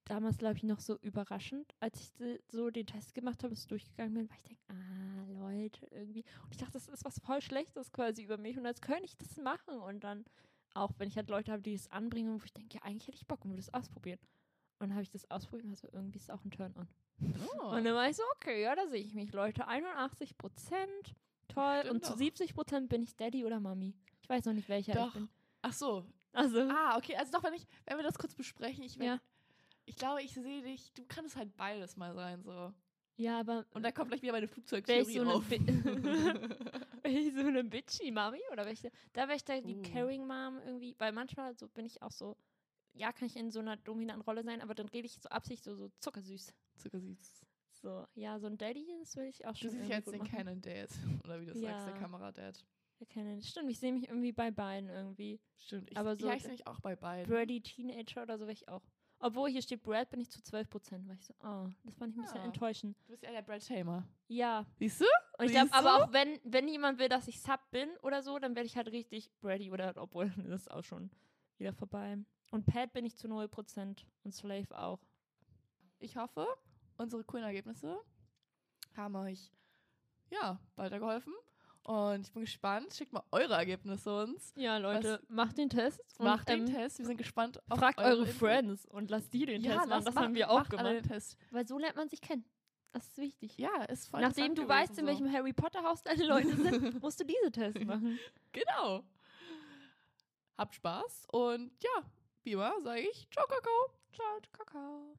damals, glaube ich, noch so überraschend, als ich so den Test gemacht habe, es durchgegangen bin, weil ich denke, ah, Leute, irgendwie. Und ich dachte, das ist was voll Schlechtes quasi über mich und als könnte ich das machen. Und dann, auch wenn ich halt Leute habe, die es anbringen, wo ich denke, ja, eigentlich hätte ich Bock und würde es ausprobieren. Und dann habe ich das ausprobiert und also irgendwie ist es auch ein Turn-on. Oh. Und dann war ich so, okay, ja, da sehe ich mich, Leute. 81 Prozent, toll. Stimmt und zu doch. 70 Prozent bin ich Daddy oder Mami. Ich weiß noch nicht, welcher Doch. ich bin. Ach so. Also, Ah, okay. Also doch, wenn ich, wenn wir das kurz besprechen, ich, Ja. Ich glaube, ich sehe dich, du kannst halt beides mal sein, so. ja, aber Und da kommt gleich wieder meine Wäre Flugzeugtheorie ich so eine, auf. Bi wär ich so eine bitchy Mami? Oder wäre ich da, da wäre ich da die Uh. Caring Mom irgendwie, weil manchmal so bin ich auch so, ja, kann ich in so einer dominanten Rolle sein, aber dann rede ich so Absicht so, so zuckersüß. Zuckersüß. So, ja, so ein Daddy, das will ich auch Du schon. siehst irgendwie als gut den. Canon Dad. Oder wie du sagst, der Ja. Kamera-Dad. Der Canon. Stimmt, ich sehe mich irgendwie bei beiden irgendwie. Stimmt. Ich, Aber so ja, ich sehe mich auch bei beiden. Brady Teenager oder so wäre ich auch. Obwohl hier steht Brad, bin ich zu 12 Prozent. War ich so, oh, das fand ich ein bisschen Ja. enttäuschend. Du bist ja der Brad Tamer. Ja. Siehst du? Und ich glaube, aber auch wenn, wenn jemand will, dass ich Sub bin oder so, dann werde ich halt richtig Brady oder obwohl das ist auch schon wieder vorbei. Und Pat bin ich zu 0% und Slave auch. Ich hoffe, unsere coolen Ergebnisse haben euch ja weitergeholfen. Und ich bin gespannt. Schickt mal eure Ergebnisse uns. Ja, Leute, macht den Test. und, Macht den ähm, Test. Wir sind gespannt auf Fragt eure Input. Friends und lasst die den Ja, Test machen. Das ma- haben wir auch macht gemacht. den Test. Weil so lernt man sich kennen. Das ist wichtig. Ja, ist voll Nachdem du weißt, in so. welchem Harry Potter Haus deine Leute sind, musst du diese Tests machen. Genau. Habt Spaß und ja, wie immer sage ich Ciao, Kakao. Ciao, Kakao.